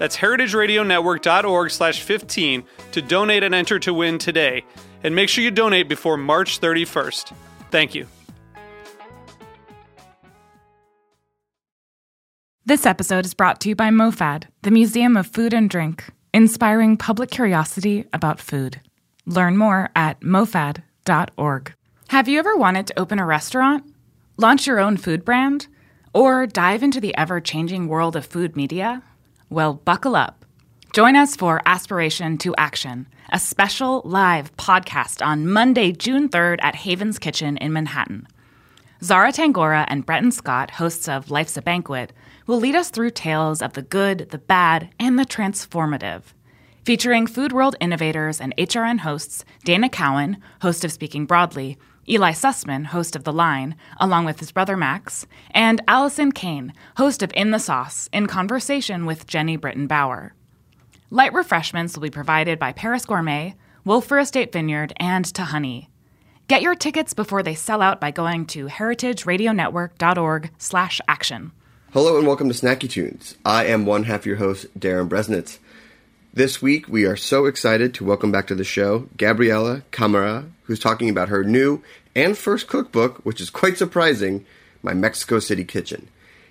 That's heritageradionetwork.org slash 15 to donate and enter to win today. And make sure you donate before March 31st. Thank you. This episode is brought to you by MoFad, the Museum of Food and Drink, inspiring public curiosity about food. Learn more at mofad.org. Have you ever wanted to open a restaurant, launch your own food brand, or dive into the ever changing world of food media? Well, buckle up. Join us for Aspiration to Action, a special live podcast on Monday, June 3rd at Haven's Kitchen in Manhattan. Zara Tangora and Breton Scott, hosts of Life's a Banquet, will lead us through tales of the good, the bad, and the transformative. Featuring Food World innovators and HRN hosts Dana Cowin, host of Speaking Broadly, Eli Sussman, host of The Line, along with his brother Max, and Allison Kane, host of In the Sauce, in conversation with Jeni Britton Bauer. Light refreshments will be provided by Paris Gourmet, Wölffer Estate Vineyard, and Tahani. Get your tickets before they sell out by going to heritageradionetwork.org/action. Hello and welcome to Snacky Tunes. I am one half your host, Darin Bresnitz. This week, we are so excited to welcome back to the show Gabriela Cámara, who's talking about her new and first cookbook, which is quite surprising My Mexico City Kitchen.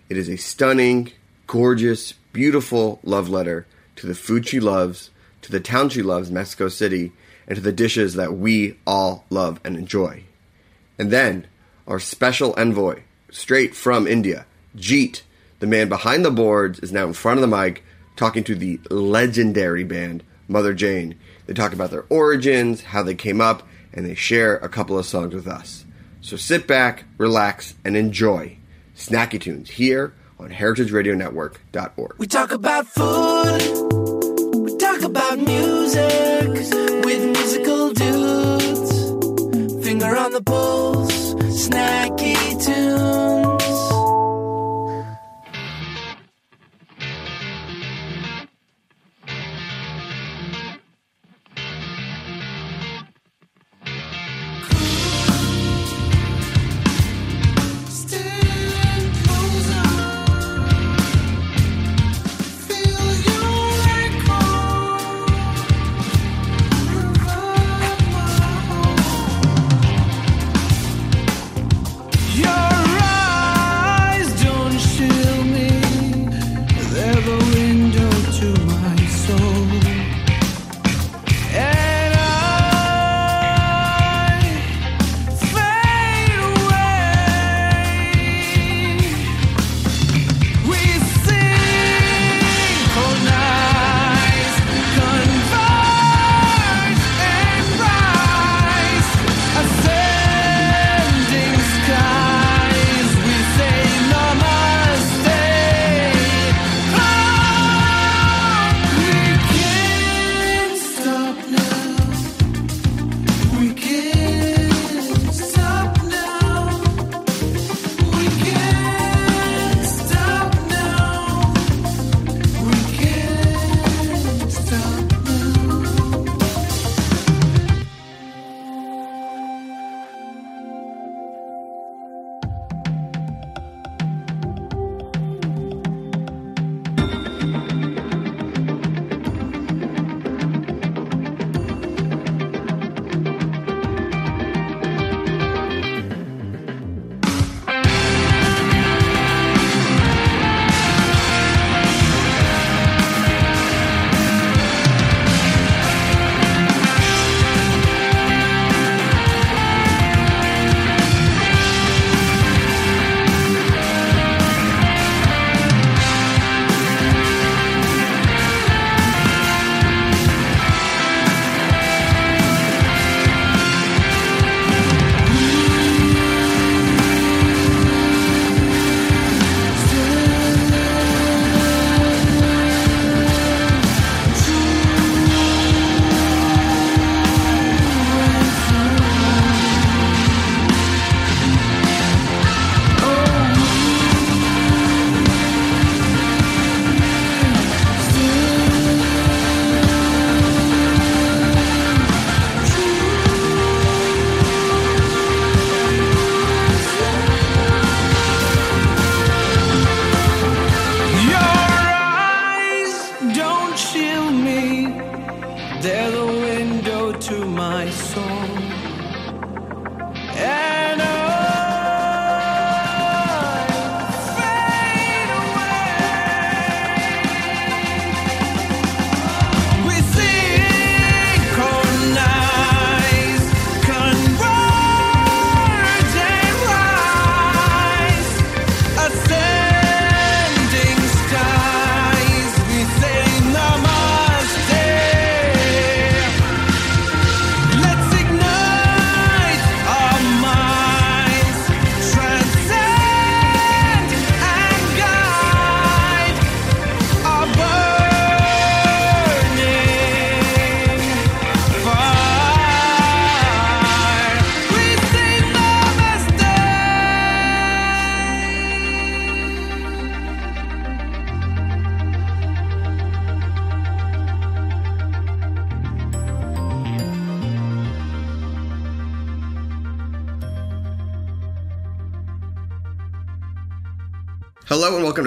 It is a stunning, gorgeous, beautiful love letter to the food she loves, to the town she loves, Mexico City, and to the dishes that we all love and enjoy. And then, our special envoy, straight from India, Jeet, the man behind the boards, is now in front of the mic talking to the legendary band Motherjane. They talk about their origins, how they came up, and they share a couple of songs with us. So sit back, relax, and enjoy Snacky Tunes here on heritageradionetwork.org. We talk about food, we talk about music with musical dudes. Finger on the pulse, snacky tunes.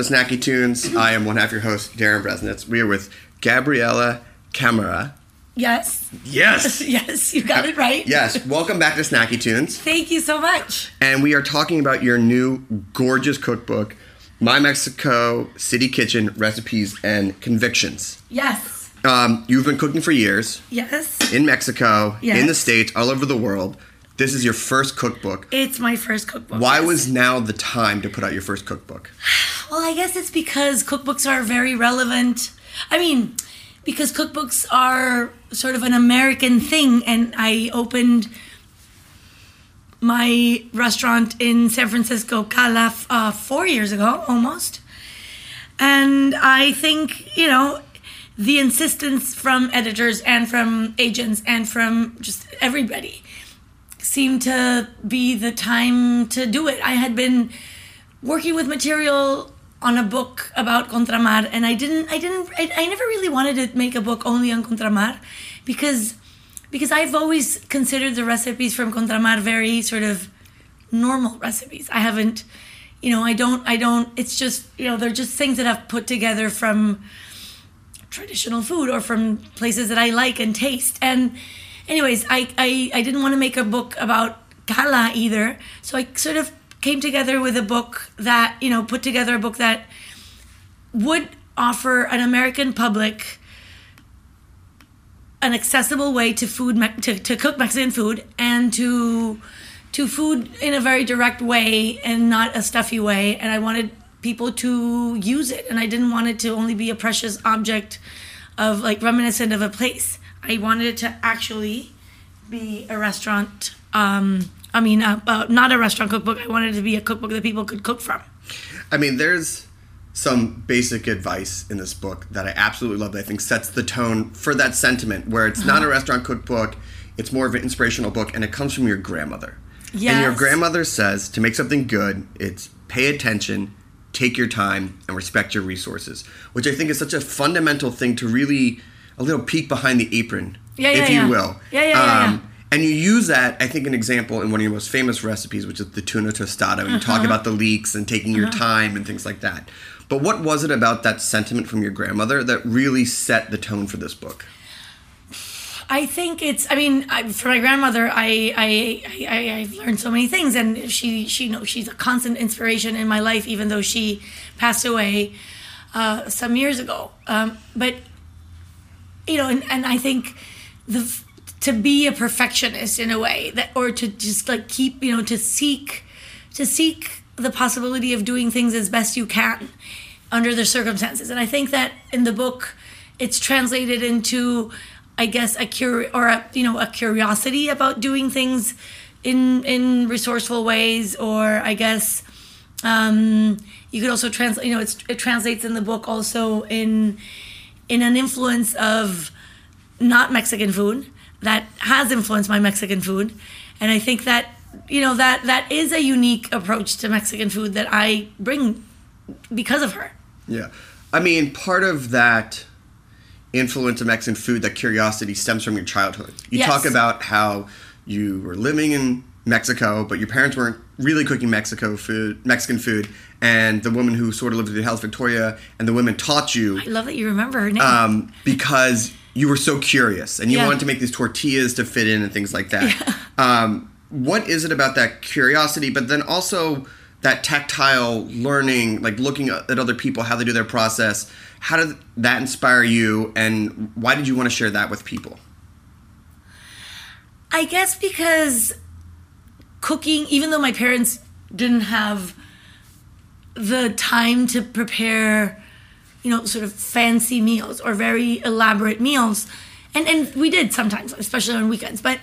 To Snacky Tunes. I am one half your host, Darin Bresnitz. We are with Gabriela Cámara. Yes, Yes! yes, you got it right. yes, welcome back to Snacky Tunes. Thank you so much. And we are talking about your new gorgeous cookbook, My Mexico City Kitchen Recipes and Convictions. Yes, Um, you've been cooking for years yes. in Mexico, in the States, all over the world. This is your first cookbook. It's my first cookbook. Why yes. was now the time to put out your first cookbook? Well, I guess it's because cookbooks are very relevant. I mean, because cookbooks are sort of an American thing, and I opened my restaurant in San Francisco, Cala, uh, four years ago, almost. And I think, you know, the insistence from editors and from agents and from just everybody seemed to be the time to do it. I had been working with material on a book about Contramar, and I didn't, I didn't, I, I never really wanted to make a book only on Contramar, because, because I've always considered the recipes from Contramar very sort of normal recipes. I haven't, you know, I don't, I don't. It's just, you know, they're just things that I've put together from traditional food or from places that I like and taste. And anyways, I I, I didn't want to make a book about Cala either. So I sort of came together with a book that, you know, put together a book that would offer an American public an accessible way to food to, to cook Mexican food and to to food in a very direct way and not a stuffy way and I wanted people to use it and I didn't want it to only be a precious object of like reminiscent of a place. I wanted it to actually be a restaurant um I mean uh, uh, not a restaurant cookbook. I wanted it to be a cookbook that people could cook from. I mean, there's some basic advice in this book that I absolutely love that I think sets the tone for that sentiment where it's not a restaurant cookbook, it's more of an inspirational book and it comes from your grandmother. And your grandmother says to make something good, it's pay attention, take your time, and respect your resources, which I think is such a fundamental thing to really a little peek behind the apron, Yeah, yeah, if you yeah. will. Um, Yeah, yeah, yeah, yeah. And you use that, I think, an example in one of your most famous recipes, which is the tuna tostada. And you Uh-huh. talk about the leeks and taking your time and things like that. But what was it about that sentiment from your grandmother that really set the tone for this book? I think it's. I mean, I, for my grandmother, I, I, I, I've learned so many things, and she, she, knows she's a constant inspiration in my life, even though she passed away uh, some years ago. Um, but you know, and, and I think the to be a perfectionist in a way that, or to just like keep, you know, to seek, to seek the possibility of doing things as best you can under the circumstances. And I think that in the book, it's translated into, I guess, a cur or a you know a curiosity about doing things in in resourceful ways, or I guess um, you could also translate. You know, it's, it translates in the book also in in an influence of not Mexican food that has influenced my Mexican food, and I think that you know that that is a unique approach to Mexican food that I bring because of her. Yeah. I mean, part of that influence of Mexican food, that curiosity stems from your childhood. You Yes. talk about how you were living in Mexico, but your parents weren't really cooking Mexico food, Mexican food, and the woman who sort of lived in the house, Victoria, and the women taught you I love that you remember her name. um, because you were so curious and you Yeah. wanted to make these tortillas to fit in and things like that. Um, what is it about that curiosity, but then also that tactile learning, like looking at other people, how they do their process? How did that inspire you, and why did you want to share that with people? I guess because cooking, even though my parents didn't have the time to prepare, you know, sort of fancy meals or very elaborate meals, and and we did sometimes, especially on weekends. But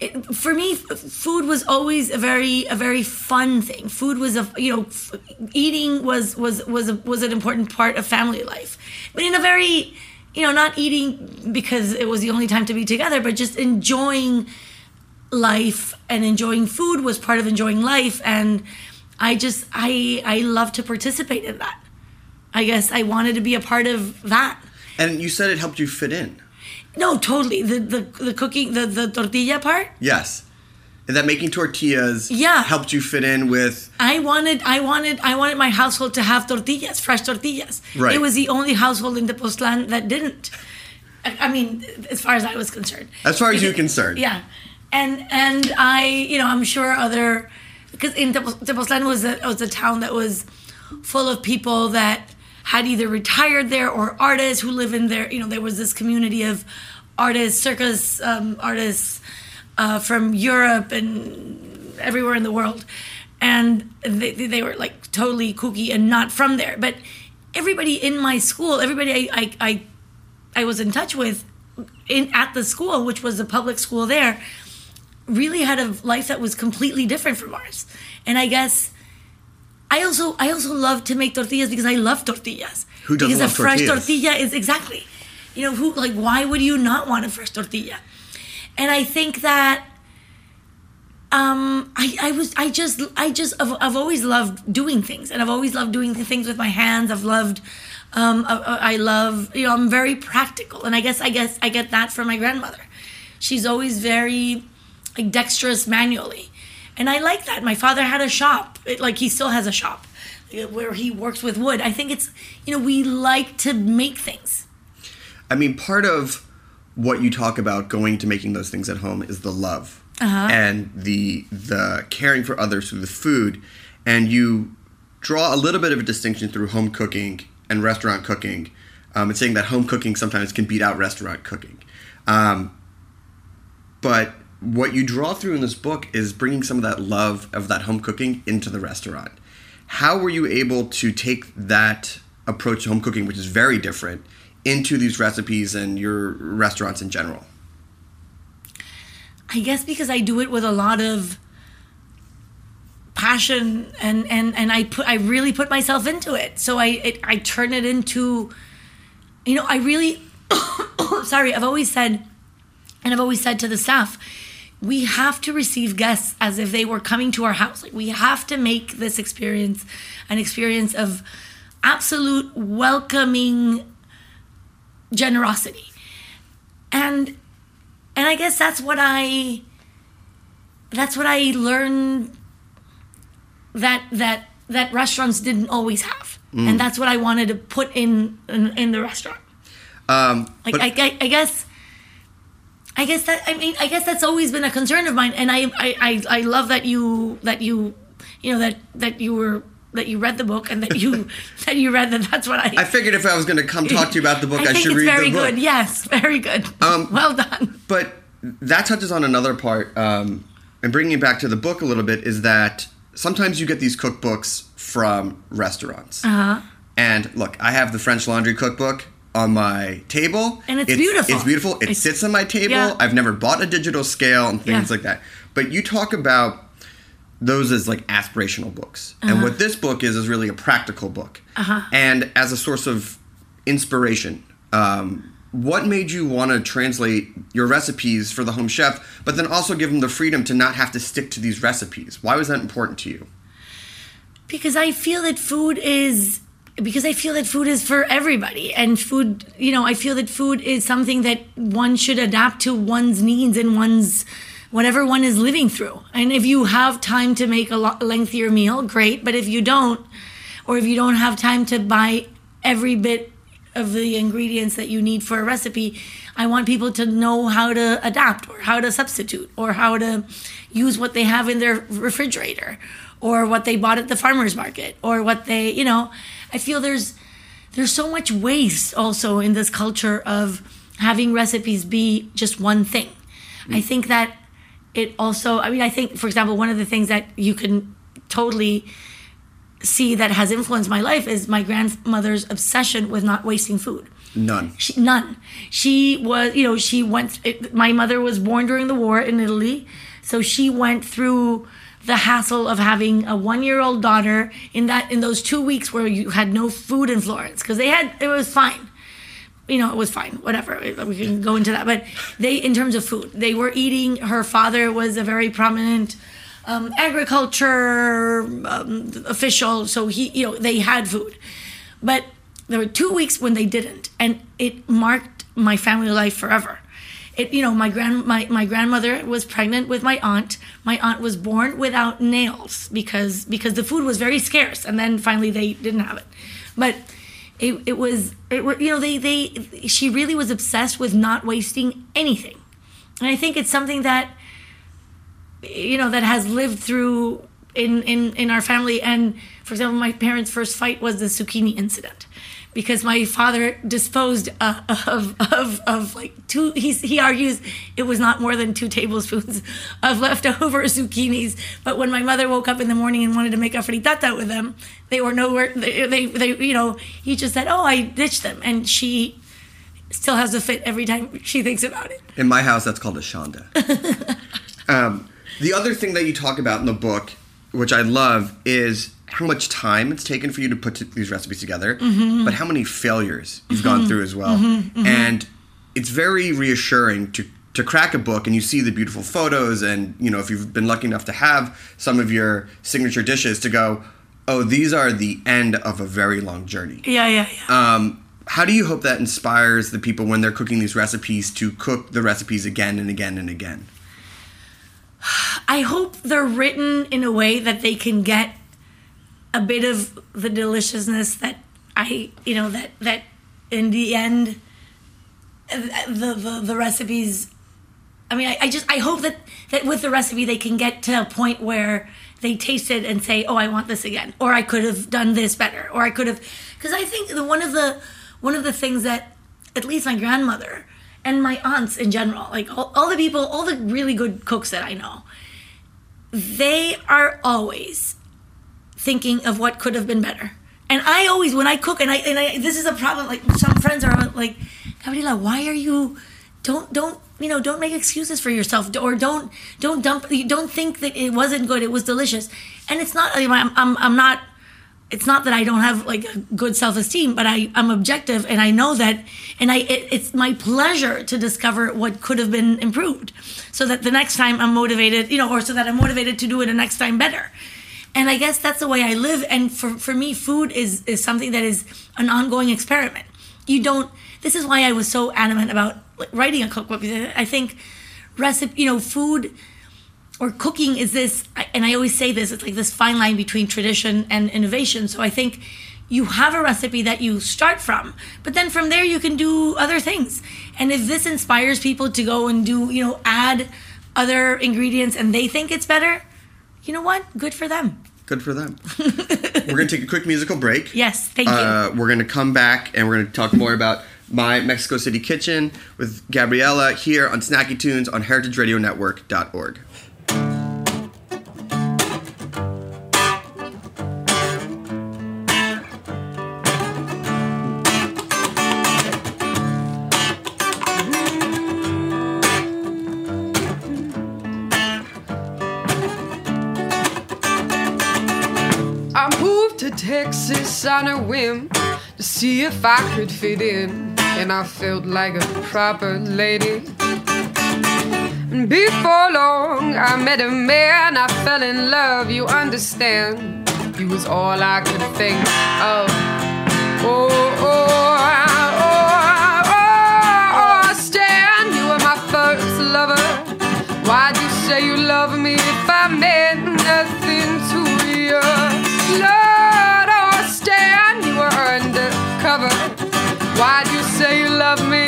it, for me, food was always a very a very fun thing. Food was a you know, f- eating was was was a, was an important part of family life, but in a very you know, not eating because it was the only time to be together, but just enjoying life and enjoying food was part of enjoying life and i just i i love to participate in that i guess i wanted to be a part of that And you said it helped you fit in. no totally the the, the cooking the the tortilla part Yes. And that making tortillas Yeah. helped you fit in with I wanted, I wanted, I wanted my household to have tortillas, fresh tortillas. Right. It was the only household in Tepoztlan that didn't. I I mean, as far as I was concerned. as far as you're concerned. Yeah, and and I, you know, I'm sure other because in Tepo- Tepoztlan was a was a town that was full of people that had either retired there or artists who live in there. You know, there was this community of artists, circus um, artists uh, from Europe and everywhere in the world, and they they were like totally kooky and not from there, but. Everybody in my school, everybody I, I, I I was in touch with in at the school, which was a public school there, really had a life that was completely different from ours. And I guess I also I also love to make tortillas because I love tortillas. Who doesn't because love a fresh tortillas? tortilla is exactly, you know, who like why would you not want a fresh tortilla? And I think that um, I, I was I just I just I've, I've always loved doing things and I've always loved doing things with my hands I've loved um, I, I love you know I'm very practical and I guess I guess I get that from my grandmother she's always very like dexterous manually. And I like that. My father had a shop. It, like he still has a shop where he works with wood. I think it's you know we like to make things. I mean, part of what you talk about going to making those things at home is the love Uh-huh. and the the caring for others through the food, and you draw a little bit of a distinction through home cooking and restaurant cooking, um, and saying that home cooking sometimes can beat out restaurant cooking. Um, but what you draw through in this book is bringing some of that love of that home cooking into the restaurant. How were you able to take that approach to home cooking, which is very different, into these recipes and your restaurants in general? I guess because I do it with a lot of passion and and and I put I really put myself into it. So I it, I turn it into you know, I really sorry, I've always said and I've always said to the staff, we have to receive guests as if they were coming to our house. Like we have to make this experience an experience of absolute welcoming generosity. And and I guess that's what I that's what I learned that that that restaurants didn't always have. And that's what I wanted to put in in, in the restaurant. Um, Like but- I, I, I guess, I guess that I mean I guess that's always been a concern of mine, and I, I, I, I love that you that you, you know that that you were that you read the book and that you that you read that that's what I. I figured if I was going to come talk to you about the book, I, I should read very the book. good. Yes, very good. Um, well done. But that touches on another part, um, and bringing it back to the book a little bit is that sometimes you get these cookbooks from restaurants. Uh-huh. And look, I have the French Laundry cookbook on my table, And it's beautiful. It's beautiful. It It's- sits on my table. Yeah. I've never bought a digital scale and things Yeah. like that. But you talk about those as like aspirational books, Uh-huh. and what this book is is really a practical book, uh-huh. and as a source of inspiration. Um, what made you want to translate your recipes for the home chef, but then also give them the freedom to not have to stick to these recipes? Why was that important to you? because I feel that food is because I feel that food is for everybody. And food you know I feel that food is something that one should adapt to one's needs and one's whatever one is living through. And if you have time to make a lengthier meal great. But if you don't or if you don't have time to buy every bit of the ingredients that you need for a recipe. I want people to know how to adapt or how to substitute or how to use what they have in their refrigerator or what they bought at the farmers market or what they, you know, I feel there's there's so much waste also in this culture of having recipes be just one thing. I mm. think that it also, I mean, I think, for example, one of the things that you can totally see that has influenced my life is my grandmother's obsession with not wasting food. None. She, none. She was, you know, she went. It, my mother was born during the war in Italy, so she went through the hassle of having a one-year-old daughter in that in those two weeks where you had no food in Florence because they had it was fine. You know, it was fine. Whatever. We can go into that, but they, in terms of food, they were eating. Her father was a very prominent um, agriculture um, official, so he, you know, they had food, but there were two weeks when they didn't, and it marked my family life forever. It, you know, my grand my, my grandmother was pregnant with my aunt. My aunt was born without nails because because the food was very scarce, and then finally they didn't have it. But it, it was it were you know they they she really was obsessed with not wasting anything, and I think it's something that you know that has lived through in in in our family and for example my parents first fight was the zucchini incident because my father disposed uh, of of of like two he's, he argues it was not more than two tablespoons of leftover zucchinis. But when my mother woke up in the morning and wanted to make a frittata with them they were nowhere they, they, they you know he just said oh i ditched them. And she still has a fit every time she thinks about it. In my house, that's called a shonda. um, the other thing that you talk about in the book, which I love, is how much time it's taken for you to put t- these recipes together, mm-hmm. but how many failures you've gone mm-hmm. through as well. Mm-hmm. And it's very reassuring to to crack a book and you see the beautiful photos and you know if you've been lucky enough to have some of your signature dishes to go oh these are the end of a very long journey. Yeah yeah yeah. Um, how do you hope that inspires the people when they're cooking these recipes to cook the recipes again and again and again? I hope they're written in a way that they can get a bit of the deliciousness that I, you know, that that in the end, the the, the recipes. I mean, I, I just I hope that that with the recipe they can get to a point where they taste it and say, "Oh, I want this again," or "I could have done this better," or "I could have," because I think the one of the one of the things that at least my grandmother and my aunts in general, like all, all the people, all the really good cooks that I know, they are always thinking of what could have been better. And I always, when I cook, and I, and I, this is a problem. Like some friends are like, Gabriela, why are you? Don't, don't, you know, don't make excuses for yourself, or don't, don't dump. Don't think that it wasn't good. It was delicious, and it's not. I'm, I'm, I'm not. It's not that I don't have like a good self esteem, but I, I'm objective, and I know that, and I, it, it's my pleasure to discover what could have been improved, so that the next time I'm motivated, you know, or so that I'm motivated to do it the next time better and i guess that's the way i live. And for, for me food is is something that is an ongoing experiment. You don't this is why i was so adamant about writing a cookbook. I think recipe you know food or cooking is this and i always say this it's like this fine line between tradition and innovation. So i think you have a recipe that you start from but then from there you can do other things. And if this inspires people to go and do you know add other ingredients and they think it's better you know what good for them Good for them. we're going to take a quick musical break. yes thank you Uh, we're going to come back and we're going to talk more about my Mexico City kitchen with Gabriela here on Snacky Tunes on heritageradionetwork.org. Texas on a whim to see if I could fit in, and I felt like a proper lady. And before long, I met a man, I fell in love, you understand. He was all I could think of. Oh, oh, oh, Why'd you say you love me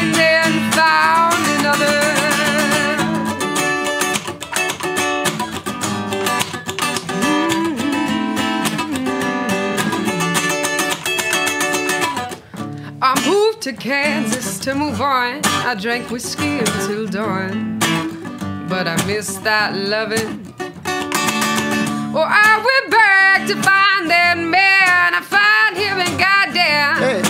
and then found another? Mm-hmm. I moved to Kansas to move on. I drank whiskey until dawn, but I missed that loving. Oh, I went back to find that man. I find him and goddamn, Hey.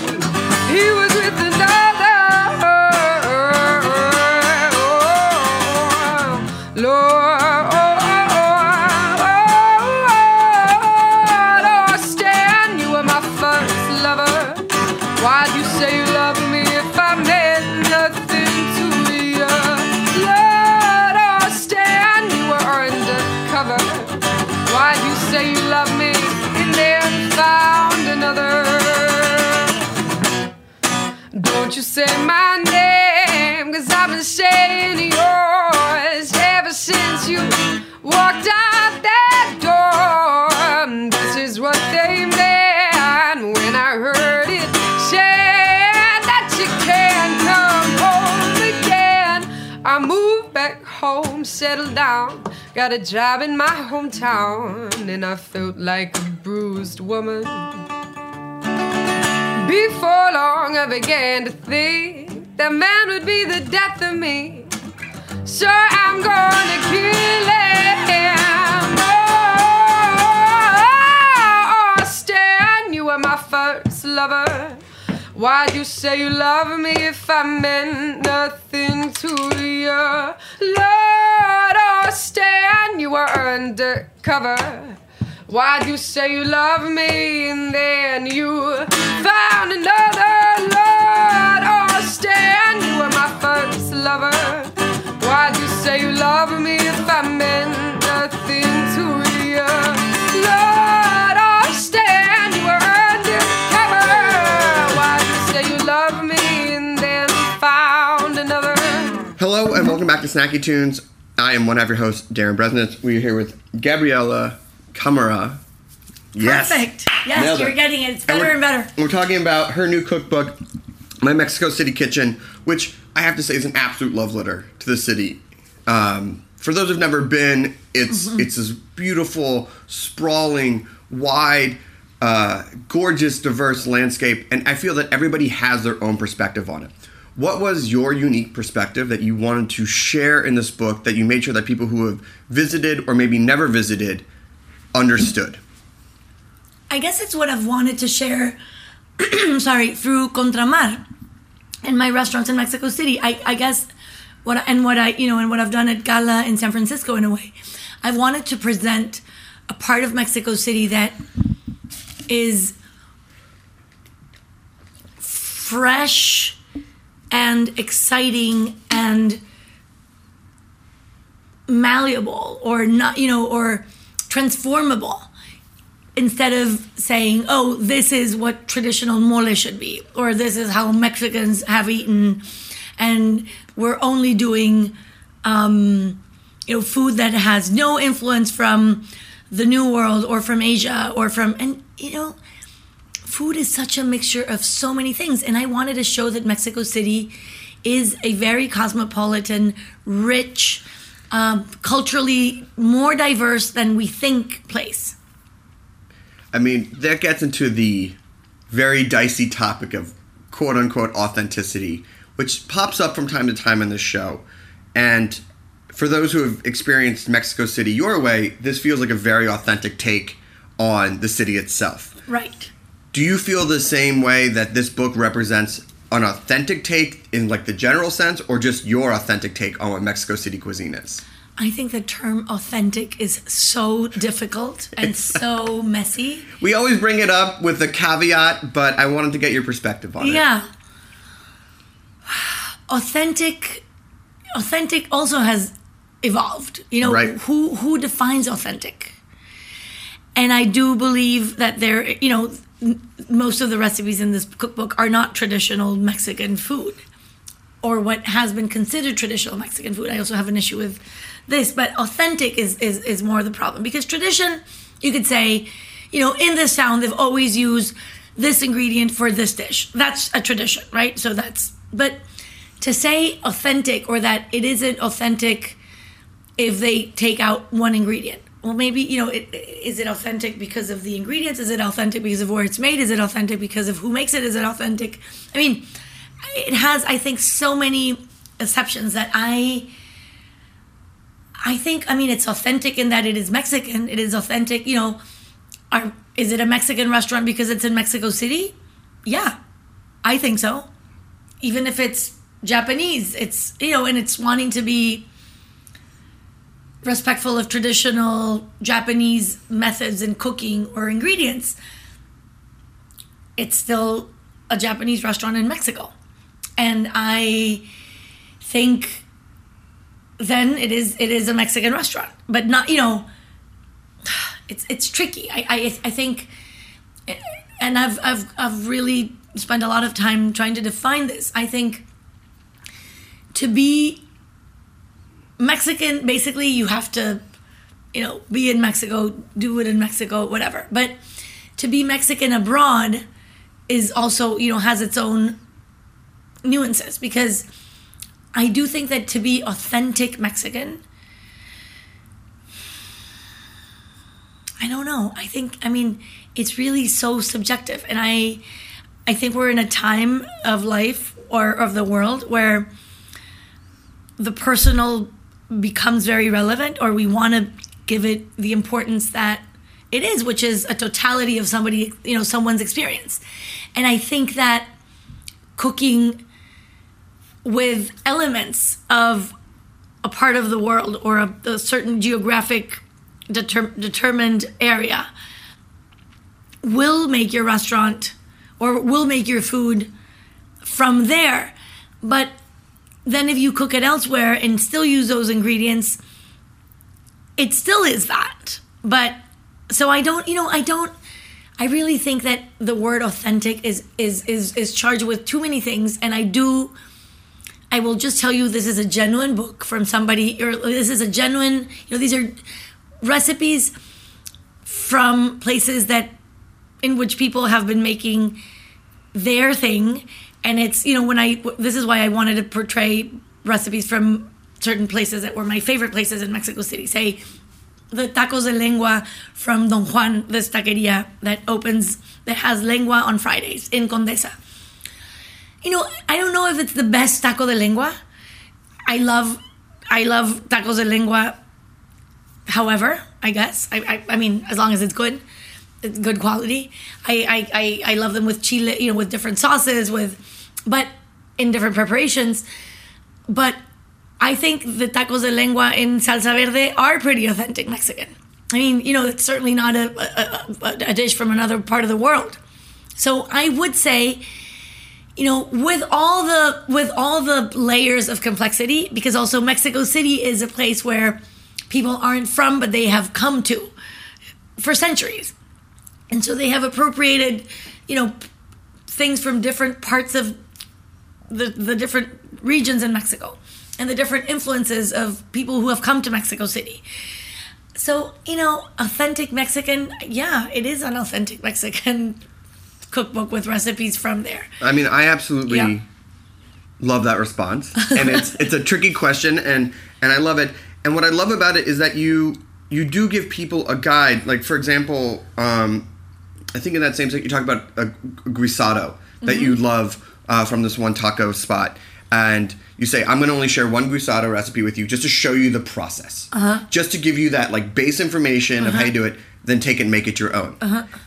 Settled down, got a job in my hometown, and I felt like a bruised woman. Before long, I began to think that man would be the death of me. So I'm gonna kill him. Oh, oh, oh, oh Stan, you were my first lover. Why'd you say you love me if I meant nothing to you? Lord, oh, Stan, you were undercover. Why'd you say you love me and then you found another? Lord, oh, Stan, you were my first lover. Why'd you say you love me if I meant nothing to you? Hello and welcome back to Snacky Tunes. I am one of your hosts, Darin Bresnitz. We are here with Gabriela Cámara. Yes. Perfect. Yes, Nailed you're it. getting it. It's better and, we're, better. We're talking about her new cookbook, My Mexico City Kitchen, which I have to say is an absolute love letter to the city. Um, for those who've never been, it's Mm-hmm. it's this beautiful, sprawling, wide, uh, gorgeous, diverse landscape, and I feel that everybody has their own perspective on it. What was your unique perspective that you wanted to share in this book that you made sure that people who have visited or maybe never visited understood? I guess it's what I've wanted to share, sorry, through Contramar and my restaurants in Mexico City. I, I guess what and what I you know and what I've done at Cala in San Francisco in a way, I wanted to present a part of Mexico City that is fresh and exciting and malleable or not you know or transformable instead of saying, "Oh, this is what traditional mole should be," or "This is how Mexicans have eaten," and we're only doing, um, you know, food that has no influence from the New World or from Asia or from, and you know, food is such a mixture of so many things, and I wanted to show that Mexico City is a very cosmopolitan, rich, um, culturally more diverse than we think place. I mean, that gets into the very dicey topic of quote unquote authenticity, which pops up from time to time in this show. And for those who have experienced Mexico City your way, this feels like a very authentic take on the city itself. Right. Do you feel the same way that this book represents an authentic take in like the general sense, or just your authentic take on what Mexico City cuisine is? I think the term authentic is so difficult and so messy. We always bring it up with a caveat, but I wanted to get your perspective on it. Yeah. Authentic authentic also has evolved. You know, Right. who who defines authentic? And I do believe that there, you know, most of the recipes in this cookbook are not traditional Mexican food or what has been considered traditional Mexican food. I also have an issue with this, but authentic is is, is more the problem because tradition, you could say, you know, in this town they've always used this ingredient for this dish. That's a tradition, right? So that's but to say authentic or that it isn't authentic if they take out one ingredient. Well, maybe you know, it, is it authentic because of the ingredients? Is it authentic because of where it's made? Is it authentic because of who makes it? Is it authentic? I mean, it has, I think, so many exceptions that I. I think, I mean, it's authentic in that it is Mexican. It is authentic, you know. Are, is it a Mexican restaurant because it's in Mexico City? Yeah, I think so. Even if it's Japanese, it's, you know, and it's wanting to be respectful of traditional Japanese methods in cooking or ingredients, it's still a Japanese restaurant in Mexico. And I think then it is it is a Mexican restaurant. But not, you know, it's it's tricky. I I, I think and I've I've I've really spent a lot of time trying to define this. I think to be Mexican, basically, you have to, you know, be in Mexico, do it in Mexico, whatever. But to be Mexican abroad is also, you know, has its own nuances because I do think that to be authentic Mexican, I don't know. I think, I mean, it's really so subjective. And I, I think we're in a time of life or of the world where the personal becomes very relevant or we want to give it the importance that it is which is a totality of somebody you know someone's experience. And i think that cooking with elements of a part of the world or a, a certain geographic deter- determined area will make your restaurant or will make your food from there. But then if you cook it elsewhere and still use those ingredients, it still is that. But so I don't, you know, I don't I really think that the word authentic is is is is charged with too many things and I do I will just tell you this is a genuine book from somebody or this is a genuine, you know, these are recipes from places that in which people have been making their thing and it's you know when i this is why i wanted to portray recipes from certain places that were my favorite places in mexico city. Say the tacos de lengua from don juan this taqueria that opens that has lengua on fridays in condesa. You know i don't know if it's the best taco de lengua. I love i love tacos de lengua however i guess. I i, I mean as long as it's good it's good quality. I, I i i love them with chile you know with different sauces with but in different preparations. But i think the tacos de lengua in salsa verde are pretty authentic mexican. I mean you know it's certainly not a, a, a, dish from another part of the world. So i would say you know with all the with all the layers of complexity because also mexico city is a place where people aren't from but they have come to for centuries. And so they have appropriated you know things from different parts of the, the different regions in mexico and the different influences of people who have come to mexico city so you know authentic mexican yeah it is an authentic mexican cookbook with recipes from there I mean, I absolutely Yeah. love that response, and it's it's a tricky question, and and I love it. And what I love about it is that you you do give people a guide. Like for example, um, I think in that same set you talk about a guisado that you love uh, from this one taco spot, and you say I'm going to only share one guisado recipe with you just to show you the process, just to give you that like base information of how you do it. Then take it and make it your own.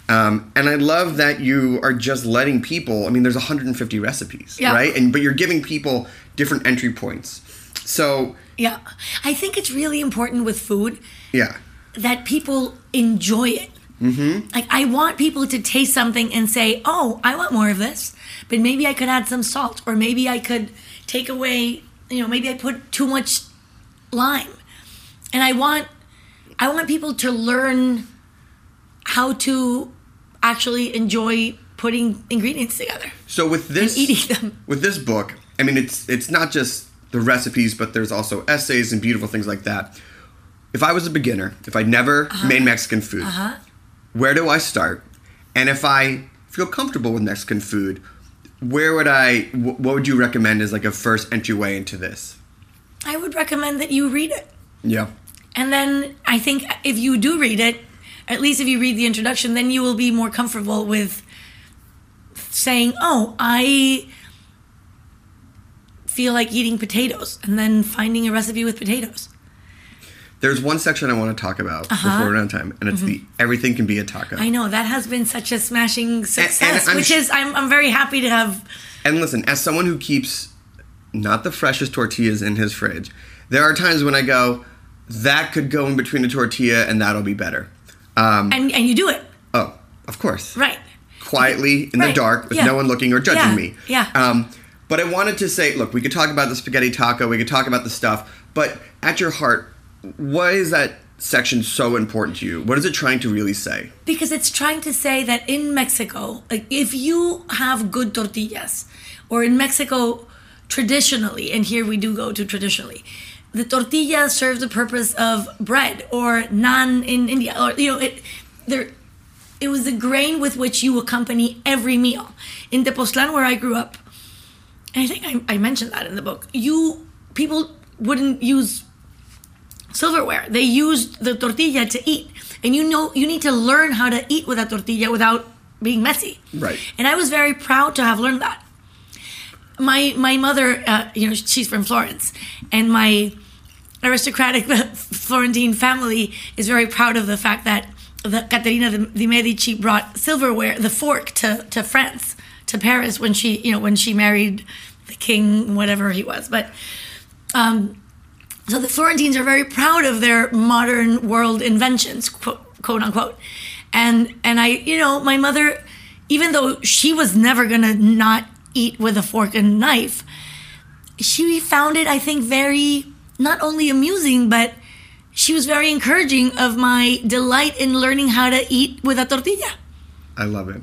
Um, and I love that you are just letting people. I mean, there's 150 recipes, Yeah. right? And but you're giving people different entry points. So yeah i think it's really important with food yeah, that people enjoy it. Mm-hmm. Like I want people to taste something and say, "Oh, I want more of this," but maybe I could add some salt, or maybe I could take away, you know, maybe I put too much lime, and I want, I want people to learn how to actually enjoy putting ingredients together. So with this eating them. with this book, I mean it's it's not just the recipes, but there's also essays and beautiful things like that. If I was a beginner, if I'd never Uh-huh. made Mexican food, where do I start? And if I feel comfortable with Mexican food, where would I? What would you recommend as like a first entryway into this? I would recommend that you read it. Yeah. And then I think if you do read it, at least if you read the introduction, then you will be more comfortable with saying, "Oh, I feel like eating potatoes," and then finding a recipe with potatoes. There's one section I want to talk about before we're out of time, and it's the everything can be a taco. Uh-huh. Mm-hmm. I know that has been such a smashing success, I'm which sh- is I'm, I'm very happy to have. And listen, as someone who keeps not the freshest tortillas in his fridge, there are times when I go, that could go in between a tortilla and that'll be better. Um, And and you do it oh, of course. right. Quietly in the dark with Yeah. no one looking or judging Yeah. me. Yeah. Um, but I wanted to say, look, we could talk about the spaghetti taco, we could talk about the stuff, but at your heart, why is that section so important to you? What is it trying to really say? because it's trying to say that in Mexico, like if you have good tortillas, or in Mexico traditionally, and here we do go to traditionally, the tortilla serves the purpose of bread or naan in India, or you know, it there. It was the grain with which you accompany every meal. In Tepoztlan, where I grew up, I think I, I mentioned that in the book. You people wouldn't use silverware. They used the tortilla to eat. And you know you need to learn how to eat with a tortilla without being messy. Right. And I was very proud to have learned that. My my mother, uh, you know, she's from Florence, and my aristocratic Florentine family is very proud of the fact that the Caterina de Medici brought silverware, the fork, to, to France, to Paris when she, you know, when she married the king, whatever he was. But um, so the Florentines are very proud of their modern world inventions, quote, quote unquote. And and I, you know, my mother, even though she was never gonna not eat with a fork and knife, she found it, I think, very not only amusing, but she was very encouraging of my delight in learning how to eat with a tortilla. I love it.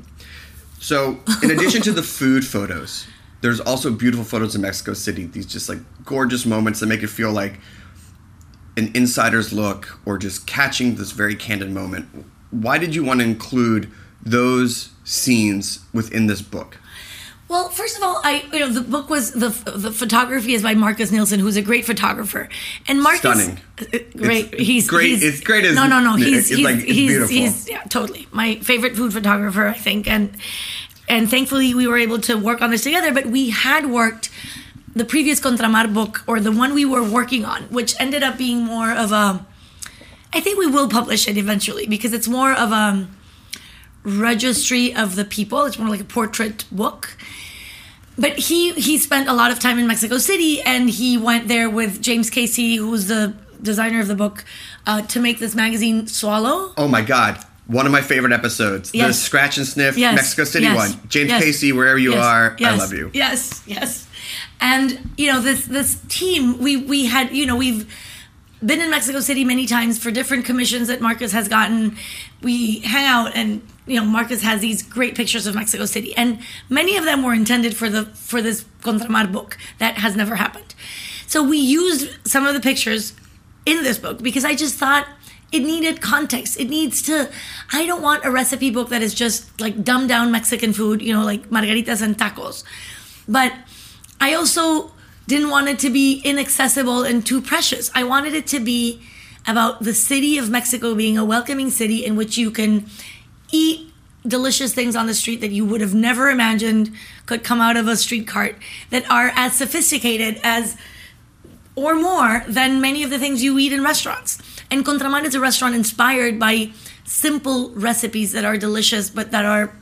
So, in addition to the food photos, there's also beautiful photos of Mexico City. These just like gorgeous moments that make it feel like an insider's look or just catching this very candid moment. Why did you want to include those scenes within this book? Well, first of all, I you know the book was the the photography is by Marcus Nilsson, who's a great photographer, and Marcus Stunning. uh, great. It's he's great- He's, it's great as- no, no, no. He's it's he's like- he's, beautiful. he's yeah, totally my favorite food photographer, I think, and and thankfully we were able to work on this together. But we had worked the previous Contramar book or the one we were working on, which ended up being more of a. I think we will publish it eventually because it's more of a registry of the people. It's more like a portrait book but he he spent a lot of time in Mexico City, and he went there with James Casey, who was the designer of the book, uh, to make this magazine Swallow. Oh my God. One of my favorite episodes, the Scratch and Sniff Yes, Mexico City yes, one. James yes, Casey, wherever you yes, are, I love you. Yes, yes. And you know this this team, we we had you know we've been in Mexico City many times for different commissions that Marcus has gotten. We hang out and you know Marcus has these great pictures of Mexico City and many of them were intended for the for this Contramar book that has never happened. So we used some of the pictures in this book because I just thought it needed context. It needs to I don't want a recipe book that is just like dumbed down Mexican food, you know, like margaritas and tacos. But I also didn't want it to be inaccessible and too precious. I wanted it to be about the city of Mexico being a welcoming city in which you can eat delicious things on the street that you would have never imagined could come out of a street cart that are as sophisticated as or more than many of the things you eat in restaurants. And Contramar is a restaurant inspired by simple recipes that are delicious but that are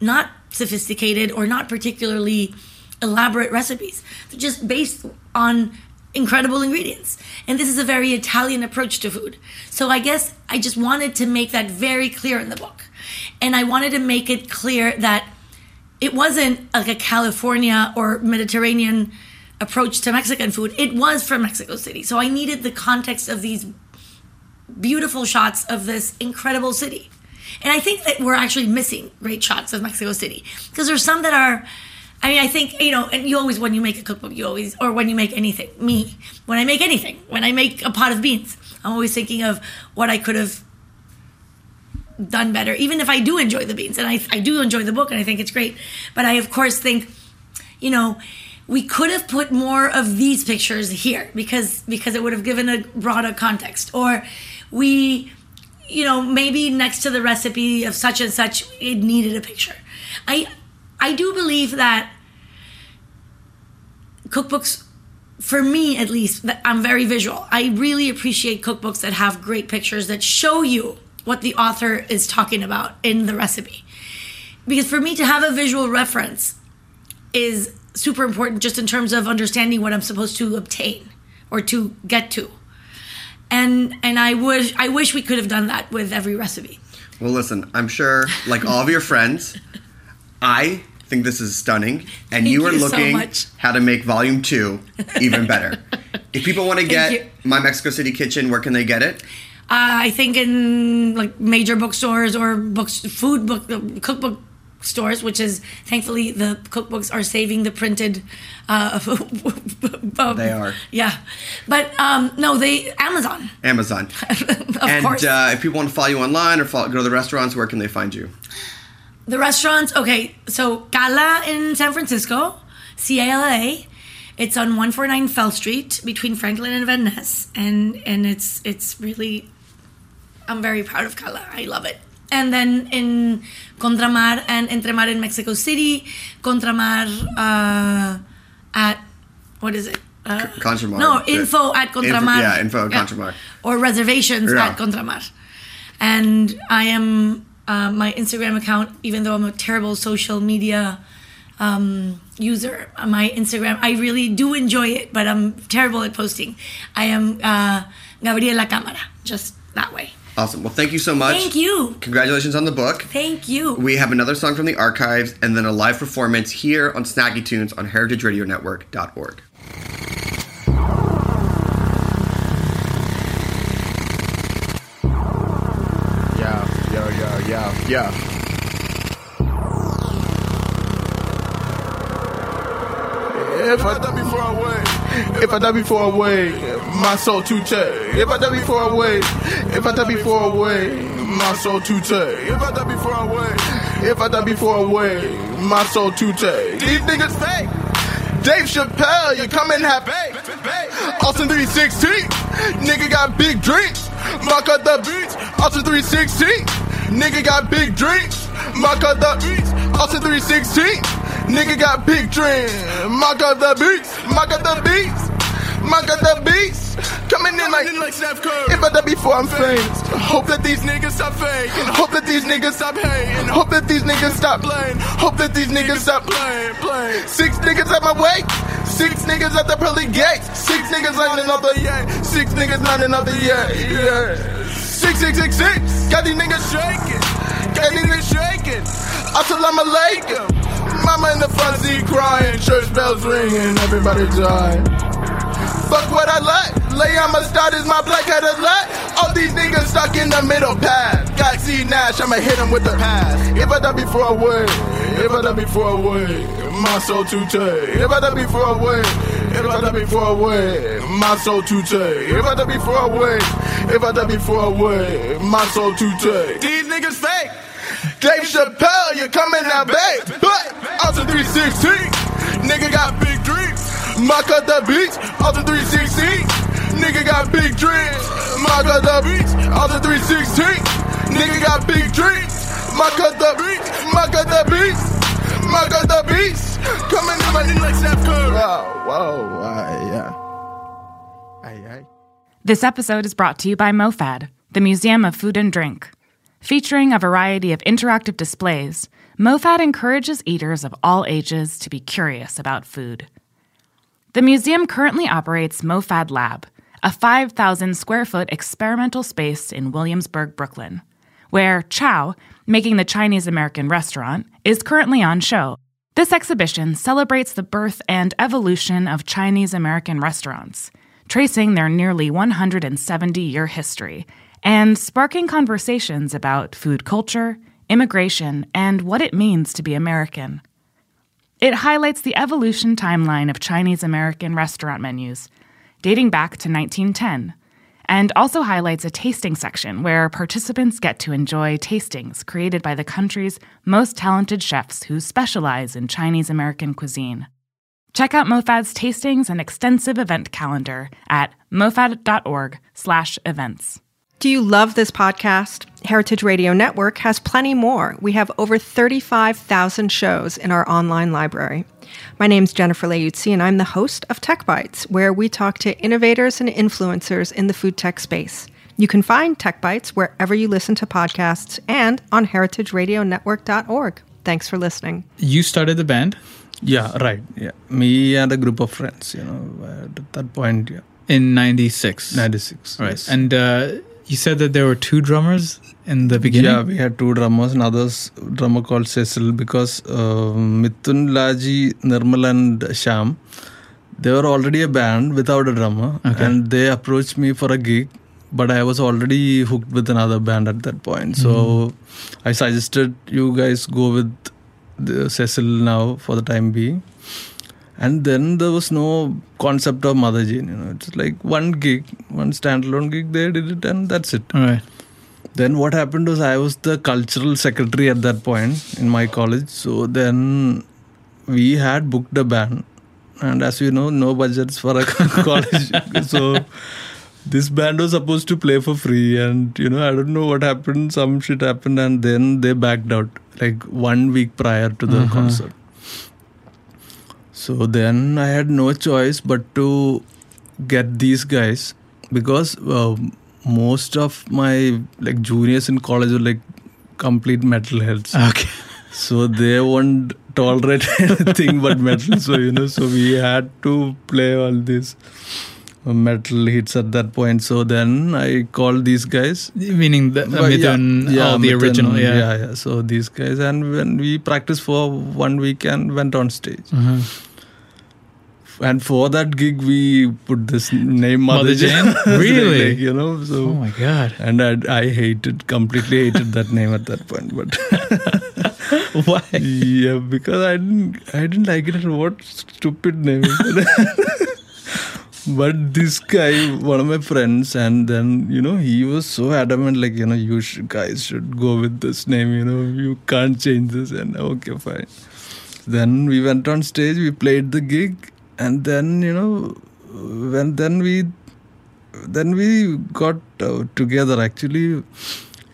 not sophisticated or not particularly elaborate recipes. They're just based on incredible ingredients. And this is a very Italian approach to food. So I guess I just wanted to make that very clear in the book. And I wanted to make it clear that it wasn't like a California or Mediterranean approach to Mexican food. It was from Mexico City. So I needed the context of these beautiful shots of this incredible city. And I think that we're actually missing great shots of Mexico City because there's some that are. I mean, I think you know, and you always when you make a cookbook, you always or when you make anything. Me, when I make anything, when I make a pot of beans, I'm always thinking of what I could have done better, even if I do enjoy the beans and I, I do enjoy the book and I think it's great. But I, of course, think, you know, we could have put more of these pictures here because because it would have given a broader context or we you know maybe next to the recipe of such and such it needed a picture. I i do believe that cookbooks for me at least i'm very visual. I really appreciate cookbooks that have great pictures that show you what the author is talking about in the recipe. Because for me to have a visual reference is super important just in terms of understanding what i'm supposed to obtain or to get to and and i wish i wish we could have done that with every recipe Well, listen, I'm sure, like all of your friends, I think this is stunning, and Thank you are you so looking much. how to make volume two even better. if people want to get my Mexico City Kitchen, where can they get it? uh, i think in like major bookstores or books food book cookbook stores which is thankfully the cookbooks are saving the printed uh They are. yeah but um no they amazon Amazon. of and course uh, if people want to follow you online or follow, go to the restaurants, where can they find you? The restaurants, okay, so Cala in San Francisco, C A L A. It's on 149 Fell Street between Franklin and Van Ness. And and it's it's really I'm very proud of Cala. I love it. And then in Contramar and Entremar in Mexico City, Contramar uh, at what is it? Uh, Contramar. No, Yeah. info at Info- Contramar. yeah, info at Contramar. Or reservations Yeah. at Contramar. And I am uh, my Instagram account, even though I'm a terrible social media um, user, my Instagram, I really do enjoy it, but I'm terrible at posting. I am uh, Gabriela Cámara, just that way. Awesome. Well, thank you so much. Thank you. Congratulations on the book. Thank you. We have another song from the archives and then a live performance here on Snacky Tunes on heritageradionetwork.org. Yeah, yeah, yeah, yeah, yeah. If I if I die before I wait, my soul too check. If I die before I wait, if I die before I wait, my soul too check. If I die before I wait, if I die before I wait, my soul too check. These niggas fake. Dave Chappelle, you come and have bait. Austin 316, nigga got big drinks. Mark out the beats, Austin 316, nigga got big drinks. Mark out the beats, Austin 316, nigga got big drinks. Mark out the beats, mark out the beats, mark out the beats. Coming in like, Steph Curry. If I die before I'm famous, hope that these niggas stop faking. Hope that these niggas stop hating. Hope that these niggas stop playing. Hope that these niggas stop playing. Playing. Six niggas at my way. Six niggas at the pearly gates. Six niggas lining up the yeah. Six niggas lining up the yeah. Yeah. Six six six six. Got these niggas shaking. These niggas shaking. Assalamu alaikum. Mama in the seat crying. Church bells ringing. Everybody dying. Fuck what I like. Lay on my start is my black headed light. All these niggas stuck in the middle path. Got C Nash, I'ma hit him with the pass. If I die before I wait, if I die before I wait, my soul too tight. If I die before I wait, if I die before I wait, my soul too tight. If I die before I wait, if I die before I wait, my soul too tight. These niggas fake. Dave Chappelle, you coming out babe. But also 316, nigga got big dreams. Mark out the beats, also 316. Nigga got big dreams. Mark out the beats, also 316. Nigga got big dreams. Mark out the beats, mark out the beats. Mark out the beats. Coming in my nigga like Steph Curry. Whoa, whoa, uh, yeah. Aye, aye. This episode is brought to you by MoFad, the Museum of Food and Drink. Featuring a variety of interactive displays, MoFad encourages eaters of all ages to be curious about food. The museum currently operates MoFad Lab, a 5,000 square foot experimental space in Williamsburg, Brooklyn, where Chow, making the Chinese American restaurant, is currently on show. This exhibition celebrates the birth and evolution of Chinese American restaurants, tracing their nearly 170 year history and sparking conversations about food culture, immigration, and what it means to be American. It highlights the evolution timeline of Chinese American restaurant menus, dating back to 1910, and also highlights a tasting section where participants get to enjoy tastings created by the country's most talented chefs who specialize in Chinese American cuisine. Check out MoFad's tastings and extensive event calendar at mofad.org/events. Do you love this podcast? Heritage Radio Network has plenty more. We have over 35,000 shows in our online library. My name is Jennifer Leuzzi, and I'm the host of Tech Bites, where we talk to innovators and influencers in the food tech space. You can find Tech Bites wherever you listen to podcasts and on heritageradionetwork.org. Thanks for listening. You started the band Yeah, right. Yeah, me and a group of friends. You know, at that point, yeah, in 96. ninety six. Right. And uh, you said that there were two drummers in the beginning? yeah, we had two drummers. Another drummer called Cecil because uh, Mithun, Laji, Nirmal, and Sham, they were already a band without a drummer, Okay. and they approached me for a gig. But I was already hooked with another band at that point, so Mm-hmm. I suggested you guys go with the Cecil now for the time being. And then there was no concept of Motherjane, you know. It's like one gig, one standalone gig. They did it, and that's it. All right. Then what happened was I was the cultural secretary at that point in my college. So then we had booked a band, and as you know, no budgets for a college. so this band was supposed to play for free, and you know I don't know what happened. Some shit happened, and then they backed out like one week prior to the uh-huh. concert. So then I had no choice but to get these guys because uh, most of my like juniors in college were like complete metalheads. Okay. So they won't tolerate anything but metal. So you know, so we had to play all these metal hits at that point. So then I called these guys. Meaning the, But Mithun, all the Mithun, original, yeah. yeah, yeah. So these guys, and when we practiced for one week and went on stage. Uh-huh. And for that gig, we put this name Mother, Motherjane? Really? Like, you know, so Oh my God. and I, I hated completely hated that name at that point. But Why? yeah, because I didn't I didn't like it. What stupid name! but this guy, one of my friends, and then you know he was so adamant, like you know you should, guys should go with this name. You know you can't change this. And okay, fine. Then we went on stage. We played the gig, and then you know when then we then we got uh, together. Actually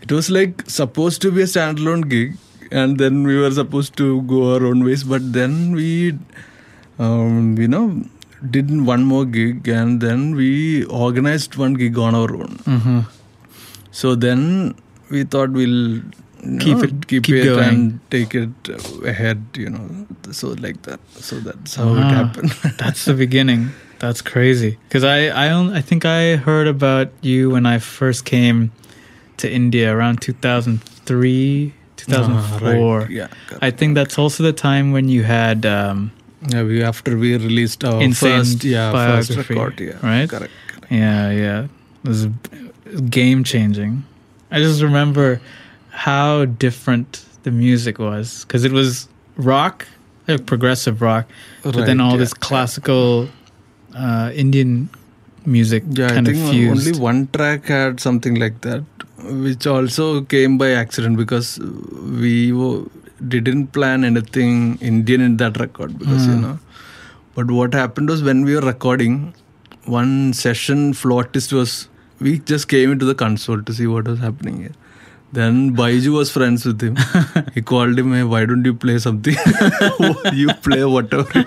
it was like supposed to be a standalone gig and then we were supposed to go our own ways. But then we um, you know did one more gig and then we organized one gig on our own. Mm-hmm. so then we thought we'll Keep know, it- keep, keep it going. and take it ahead you know so like that so that's how it happened That's the beginning. That's crazy. Because I, I, only, I think I heard about you when I first came to India around 2003, 2004. Ah, right. yeah I think that's also the time when you had um, Yeah, we after we released our first yeah first record, yeah, right? Correct. correct. Yeah, yeah. It was game changing. I just remember how different the music was because it was rock, like progressive rock, but then all yeah, this classical uh, Indian music Yeah, kind I of fused. only one track had something like that, which also came by accident because we wo- didn't plan anything Indian in that record because you Mm. know. But what happened was when we were recording, one session flautist was we just came into the console to see what was happening here. Then Baiju was friends with him. he called him, hey, why don't you play something? you play whatever.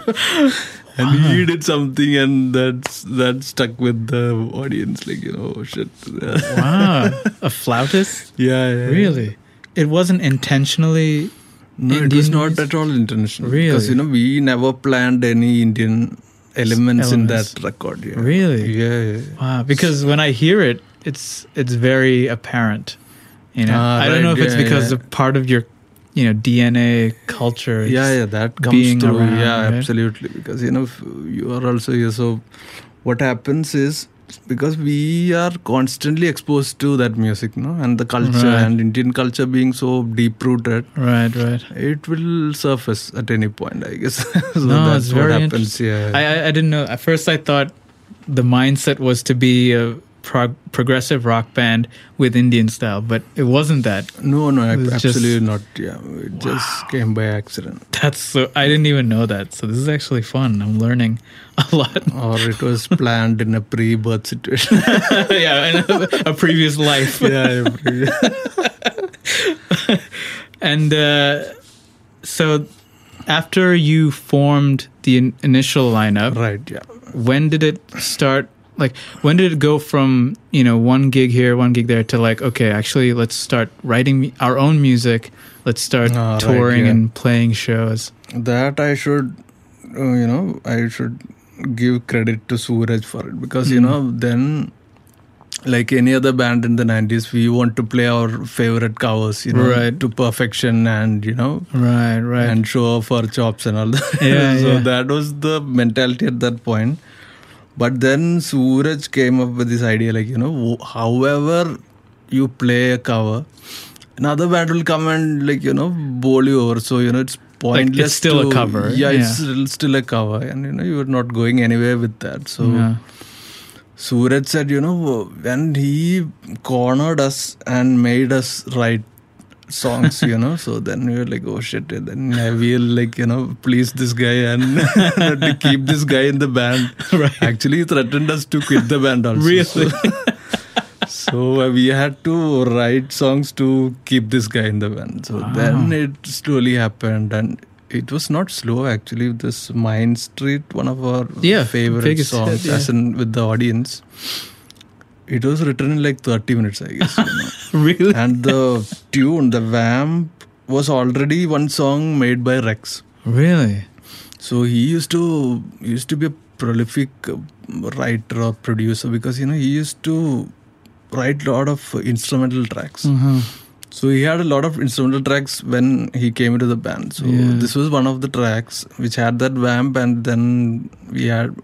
and he uh-huh. did something and that's that stuck with the audience. Like, you know, oh shit. wow, a flautist? yeah, yeah. Really? It wasn't intentionally. No, it was not at all intentional. Really? Because, you know, we never planned any Indian elements, in that record. Yeah. Really? Yeah, yeah. Wow, because when I hear it, it's it's very apparent. You know, Ah, I don't know if it's yeah, because yeah. of part of your, you know, DNA culture. yeah yeah that comes through around, yeah right? absolutely because you know if you are also here so what happens is because we are constantly exposed to that music no and the culture Right. and indian culture being so deep rooted Right, right. it will surface at any point i guess so no, that's what happens yeah I, I I didn't know. At first, I thought the mindset was to be a prog- progressive rock band with Indian style, but it wasn't that. No, no, was just- absolutely not. Yeah, it just came by accident. That's so. I didn't even know that. So this is actually fun. I'm learning a lot. Or it was planned in a pre-birth situation. yeah, in a, a previous life. yeah, And uh, so, after you formed the in- initial lineup, right. Yeah. when did it start? Like, when did it go from you know one gig here, one gig there to like, okay, actually, let's start writing our own music. Let's start Ah, right, touring yeah. and playing shows. that I should, uh, you know, I should give credit to Suraj for it because you Mm. know then, like any other band in the '90s, we want to play our favorite covers, you know, Right. to perfection, and you know, Right, right. and show off our chops and all that. Yeah, so yeah. that was the mentality at that point. But then Suraj came up with this idea, like you know, however you play a cover, another band will come and like you know bowl you over. So you know it's pointless. Like it's still a cover, Yeah, yeah. it's still, still a cover, and you know you're not going anywhere with that. So Yeah. Suraj said, you know, when he cornered us and made us write songs, you know, so then we were like, oh shit, then I will like, you know, please this guy and to keep this guy in the band. Right. Actually, he threatened us to quit the band also. Really? So, so uh, we had to write songs to keep this guy in the band. So then it slowly happened and it was not slow actually. This Mind Street, one of our Yeah, favorite songs, yeah. as in with the audience. It was written in like 30 minutes, I guess. You know. really? and the tune, the vamp, was already one song made by Rex. Really? So he used to used to be a prolific uh, writer or producer because you know he used to write a lot of instrumental tracks. Mm-hmm. So he had a lot of instrumental tracks when he came into the band. So Yeah. this was one of the tracks which had that vamp, and then we had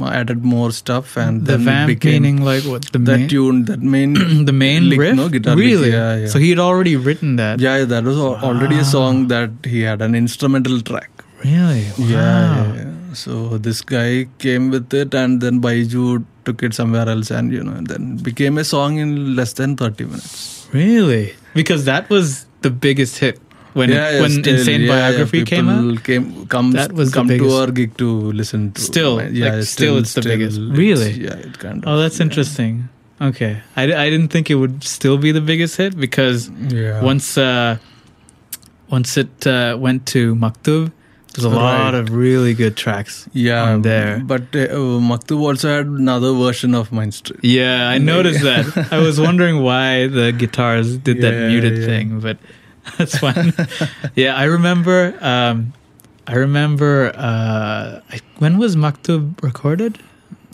added more stuff, and The vamp became meaning like what? The that main, tune, that main the main lick, riff? no, guitar lick, really? yeah, yeah. So he had already written that. yeah, yeah, that was al- already a song ah. that he had an instrumental track. Really? Wow. Yeah, yeah, yeah. So this guy came with it, and then Baiju took it somewhere else, and you know, and then became a song in less than thirty minutes. Really? Because that was the biggest hit when yeah, yeah, when still, Insane yeah, yeah, Biography came out. Came, come, That was the come to our gig to listen to. Still, my- like, still it's the biggest. it's- Really? Yeah, it kind of. Oh, that's yeah. interesting. Okay, I, I didn't think it would still be the biggest hit because Yeah. once uh, once it uh, went to Maktub, there's a lot Right. of really good tracks. yeah, on there. But uh, Maktub also had another version of Mind Street. Yeah, I noticed that. I was wondering why the guitars did that muted yeah. thing, but that's fine. yeah, I remember. Um, I remember. Uh, I, when was Maktub recorded?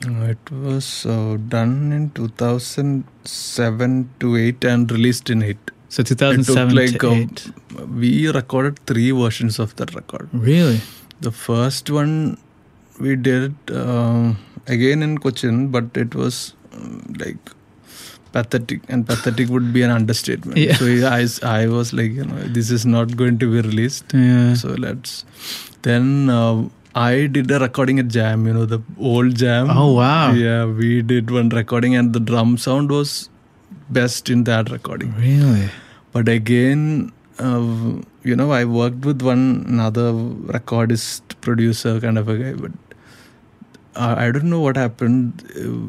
Uh, It was uh, done in 2007 to 8 and released in 8. So It 2007 like to uh, eight. we recorded three versions of that record. Really? The first one we did um, again in Cochin, but it was um, like pathetic, and pathetic would be an understatement. Yeah. So I, I was like, you know, this is not going to be released. Yeah. So let's. Then uh, I did a recording at Jam, you know, the old Jam. Oh, wow. Yeah, we did one recording, and the drum sound was best in that recording. Really? But again, uh, you know, I worked with one another recordist, producer kind of a guy, but uh, I don't know what happened.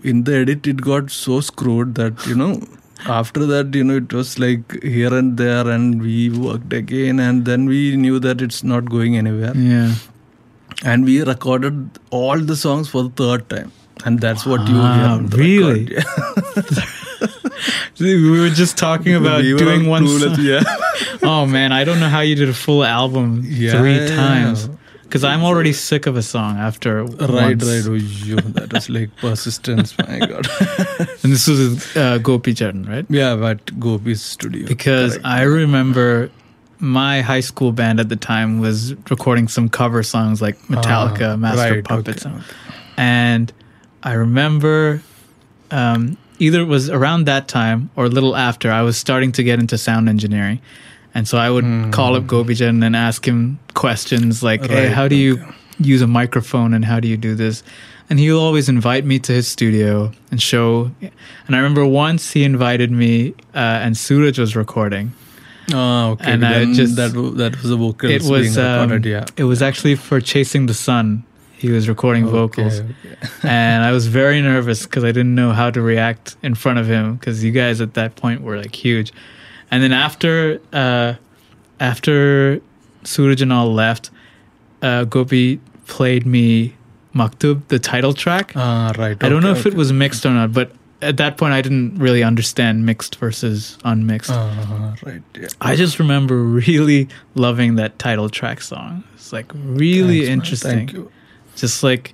In the edit, it got so screwed that, you know, after that, you know, it was like here and there, and we worked again, and then we knew that it's not going anywhere. Yeah. And we recorded all the songs for the third time. And that's what you hear. Wow, really? We were just talking about We doing one. song. yeah. Oh man, I don't know how you did a full album Yeah, three times. yeah. Because I'm already sick of a song after Right, once. right. Oh, yo, that was like persistence. My God. And this was uh, Gopi Charan, right? yeah, but Gopi's studio. Because Correct. I remember my high school band at the time was recording some cover songs like Metallica, Ah, Master right, Puppets, okay, and I remember um, either it was around that time or a little after. I was starting to get into sound engineering, and so I would call up Gopijan and ask him questions like, "Hey, Hmm. How do you use a microphone and how do you do this?" and he'll always invite me to his studio and show. And I remember once he invited me, uh, and Suraj was recording. Oh, okay. And I just- that that was the vocals it was being um, recorded. yeah. it was actually for Chasing the Sun. He was recording vocals, Okay, and I was very nervous because I didn't know how to react in front of him because you guys at that point were like huge. And then after uh, after Suraj and all left, uh, Gopi played me Maktub, the title track. Ah, right. I don't know okay, if it was mixed or not, but at that point I didn't really understand mixed versus unmixed. Ah, right. Yeah. I just remember really loving that title track song. It's like really Thanks, man. interesting. Thank you. Just like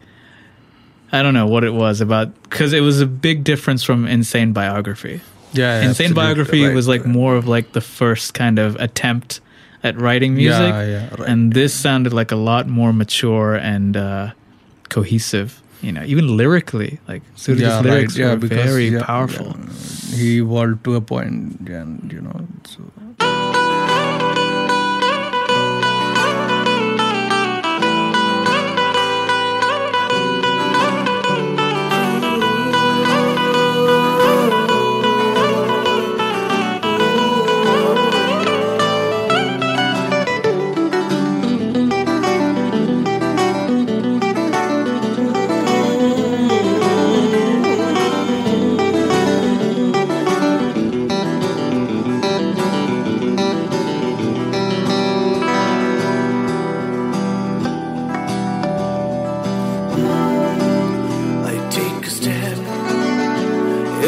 I don't know what it was about because it was a big difference from Insane Biography. Yeah, yeah, Insane Biography right, was like right. more of like the first kind of attempt at writing music, Yeah, yeah, right. and this sounded like a lot more mature and uh, cohesive. You know, even lyrically, like Suraj's yeah, lyrics. Yeah, were because very powerful. He evolved to a point, and you know, so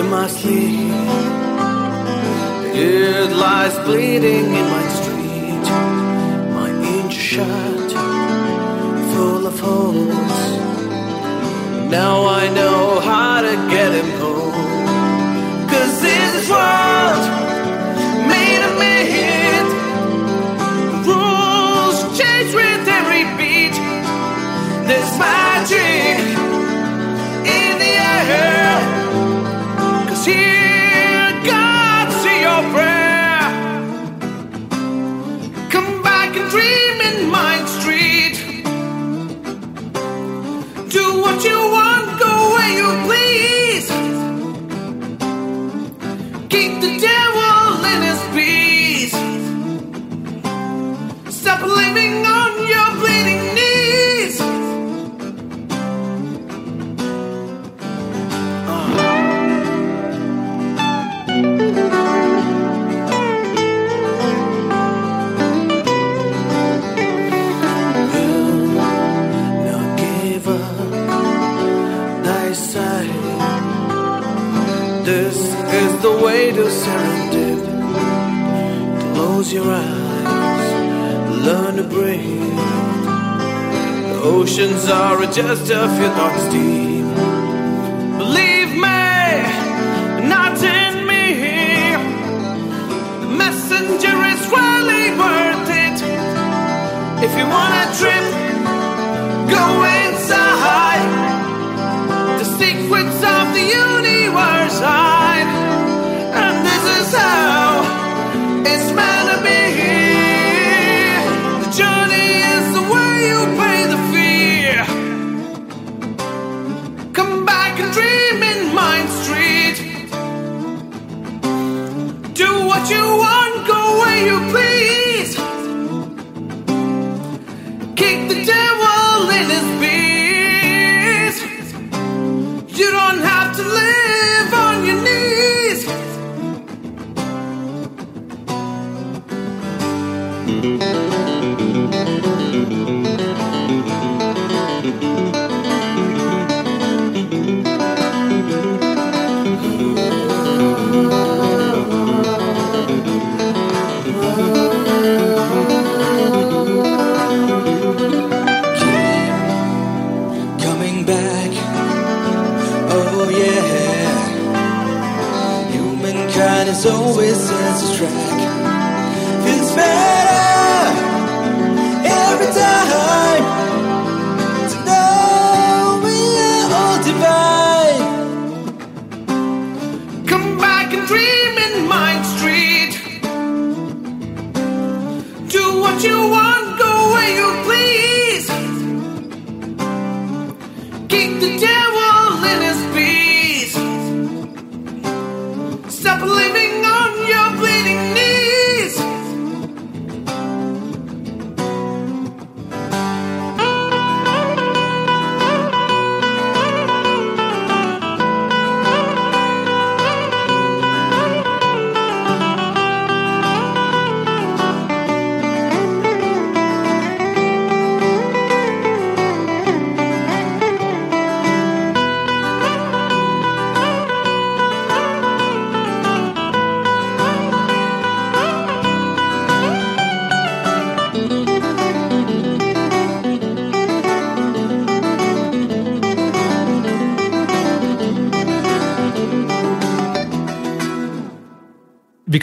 my sleep. It lies bleeding in my street. My inch shut, full of holes. Now I know how to get him home. Cause this world, Close your eyes, learn to breathe. The oceans are a just a few thoughts deep. Believe me, not in me. The messenger is really worth it. If you want a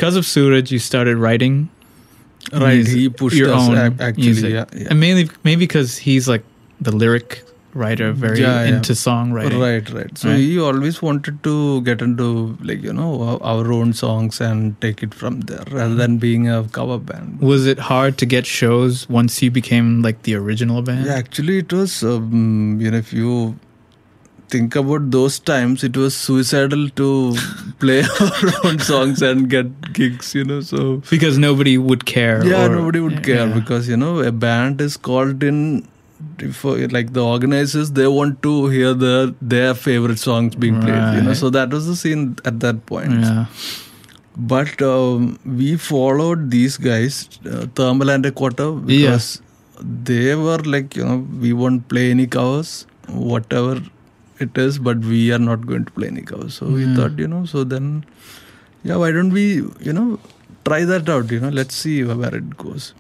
because of Suraj, you started writing. Right, music- he pushed your us, own ac- actually, music. yeah, yeah. and mainly maybe because he's like the lyric writer, very Yeah, into songwriting. Right, right. So Right. he always wanted to get into like you know our- our own songs and take it from there rather than being a cover band. Was it hard to get shows once you became like the original band? Yeah, actually, it was. Um, you know, if you think about those times, it was suicidal to play our own songs and get gigs. You know, so Because nobody would care. yeah, or- nobody would care yeah. because you know a band is called in. For like the organizers, they want to hear the their favorite songs being played. You know, so that was the scene at that point. Yeah. But um, we followed these guys, uh, Thermal and a Quarter, Yeah. because they were like, you know, we won't play any covers, whatever it is, but we are not going to play any. So we thought, you know, so then, yeah, why don't we, you know, try that out, you know, let's see where it goes.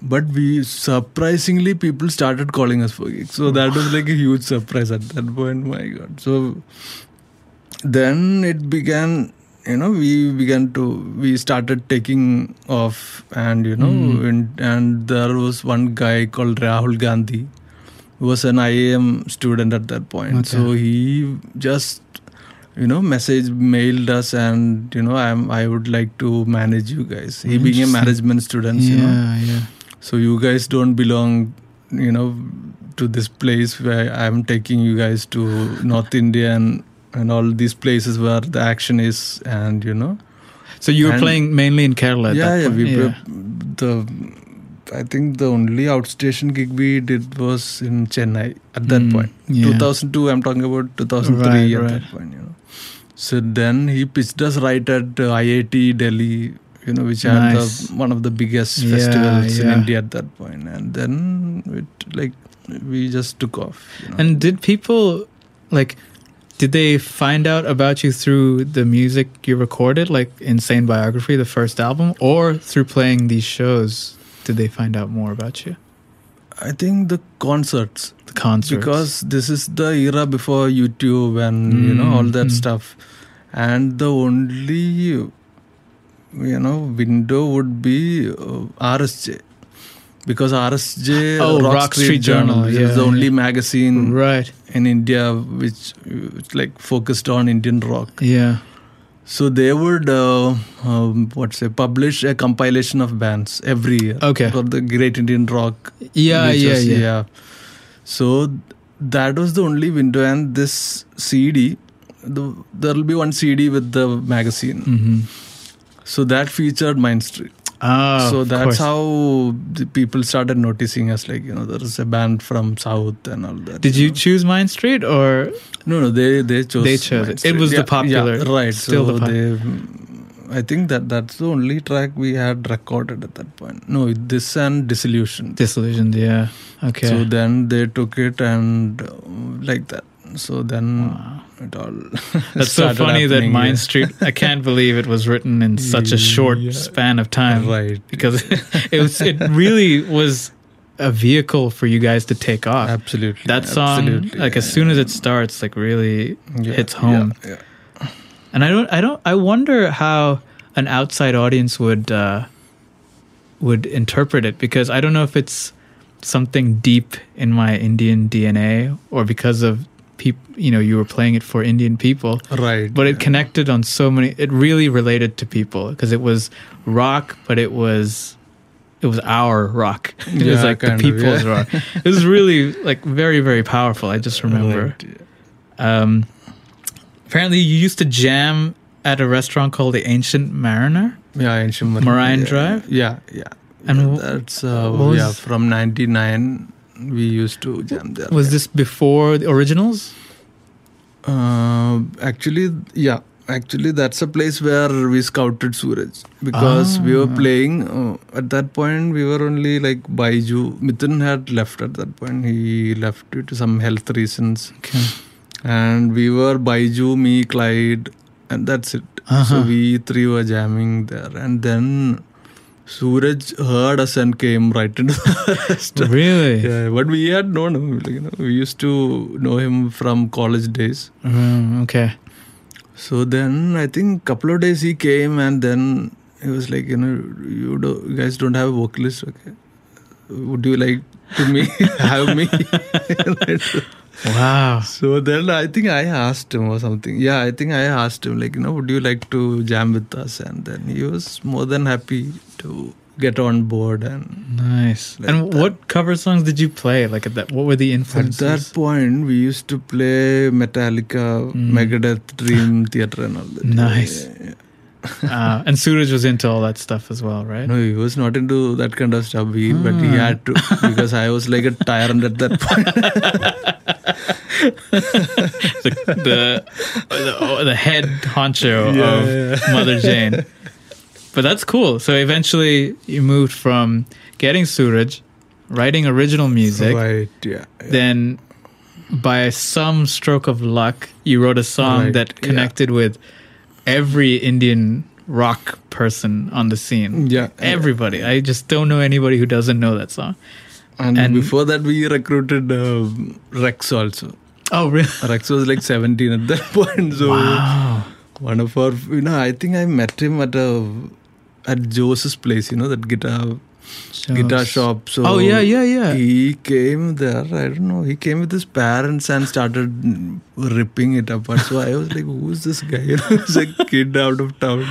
But we surprisingly, people started calling us for gigs. So that was like a huge surprise at that point. My God. So then it began you know we began to we started taking off and you know Mm. and, and there was one guy called rahul gandhi was an iim student at that point Okay. so he just you know message mailed us and you know i'm i would like to manage you guys he being a management student you know Yeah, yeah. so you guys don't belong you know to this place where i'm taking you guys to north india and, and all these places where the action is and you know So you were And- playing mainly in Kerala. At yeah, that yeah, point. we were- the i think the only outstation gig we did was in chennai at that Mm, point yeah. 2002 i'm talking about 2003 Right, at right. that point you know so then he pitched us right at uh, iit delhi you know which had the, one of the biggest Yeah, festivals in india at that point. point and then it like we just took off you know. And did people like? Did they find out about you through the music you recorded, like Insane Biography, the first album, or through playing these shows? Did they find out more about you? i think the concerts The concerts. because this is the era before youtube and you know all that Mm, mm. stuff and the only you know window would be uh, rsj because rsj Oh, Rock Street Journal, is yeah, the only yeah. magazine right. in india which, which like focused on indian rock Yeah. So they would uh, um, what say publish a compilation of bands every year Okay. for the great indian rock Yeah, yeah, was- yeah. So that was the only window, and this CD, the, there'll be one CD with the magazine. Mm-hmm. So that featured Mind Street. Oh, so that's how the people started noticing us. Like you know, there is a band from South and all that. Did you know. choose Mind Street or No, no, they they chose. They chose it. It was the popular- yeah, right? still so the pop- they. I think that that's the only track we had recorded at that point. No, this and Disillusion. Disillusioned? Yeah. Okay. So then they took it and uh, like that. So then Wow. It all. That's so funny that Mind yeah. Street. I can't believe it was written in such a short Yeah. span of time. Right. Because it was. It really was a vehicle for you guys to take off. Absolutely. That song, absolutely, like as soon as it starts, like really Yeah, hits home. Yeah. And I don't, I don't, I wonder how an outside audience would uh, would interpret it because I don't know if it's something deep in my Indian DNA or because of people, you know, you were playing it for Indian people. Right. But it yeah. connected on so many. It really related to people because it was rock, but it was it was our rock. It was like the kind of, people's yeah. rock. It was really like very very powerful. I just remember. Right. Um, apparently, you used to jam at a restaurant called the Ancient Mariner. Yeah, ancient Marine, Mariah yeah, Drive? Yeah, yeah. And Yeah, that's uh, yeah from '99. We used to jam there. Was this before the originals? Uh, actually, yeah. Actually, that's a place where we scouted Suraj because we were Ah. playing. Uh, at that point, we were only like Baiju. Mithun had left at that point. He left due to some health reasons. Okay. And we were Baiju, me, Clyde, and that's it. Uh-huh. So we three were jamming there. And then Suraj heard us and came right into the restaurant. Really? Yeah, but we had known him. like, You know, we used to know him from college days. Mm, okay. So then I think couple of days he came and then he was like, you know, you do, you guys don't have a vocalist, okay? Would you like to me have me? Wow. so then I think I asked him or something. Yeah, I think I asked him like, you know, would you like to jam with us? And then he was more than happy to get on board and Nice. Like and that. what cover songs did you play? Like at that, what were the influences At that point, we used to play Metallica, Mm. Megadeth, Dream Theater, and all that. Nice. Yeah, yeah. uh, and Suraj was into all that stuff as well, right? No, he was not into that kind of stuff, he, but he Ah. had to because I was like a tyrant at that point. the, the, the, oh, the head honcho Yeah, of yeah. Motherjane. But that's cool. So eventually you moved from getting Suraj, writing original music, right? Yeah. yeah. then by some stroke of luck, you wrote a song Right, that yeah. connected with every Indian rock person on the scene. Yeah, Everybody. I just don't know anybody who doesn't know that song. And, and- before that, we recruited uh, Rex also. Oh, really? Rex was like 17 at that point. So Wow. one of our, you know, I think I met him at a at Jose's place. You know that guitar guitar shop. So Oh, yeah, yeah, yeah. He came there. I don't know. He came with his parents and started ripping it apart. So I was like, "Who's this guy?" He's a kid out of town.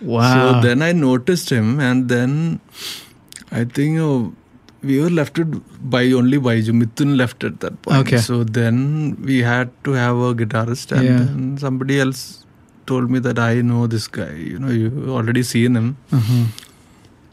Wow. So then I noticed him, and then I think oh, we were left by only Baiju. Mithun left at that point. Okay. So then we had to have a guitarist, and Yeah. then somebody else told me that I know this guy. You know, you already seen him. Mhm.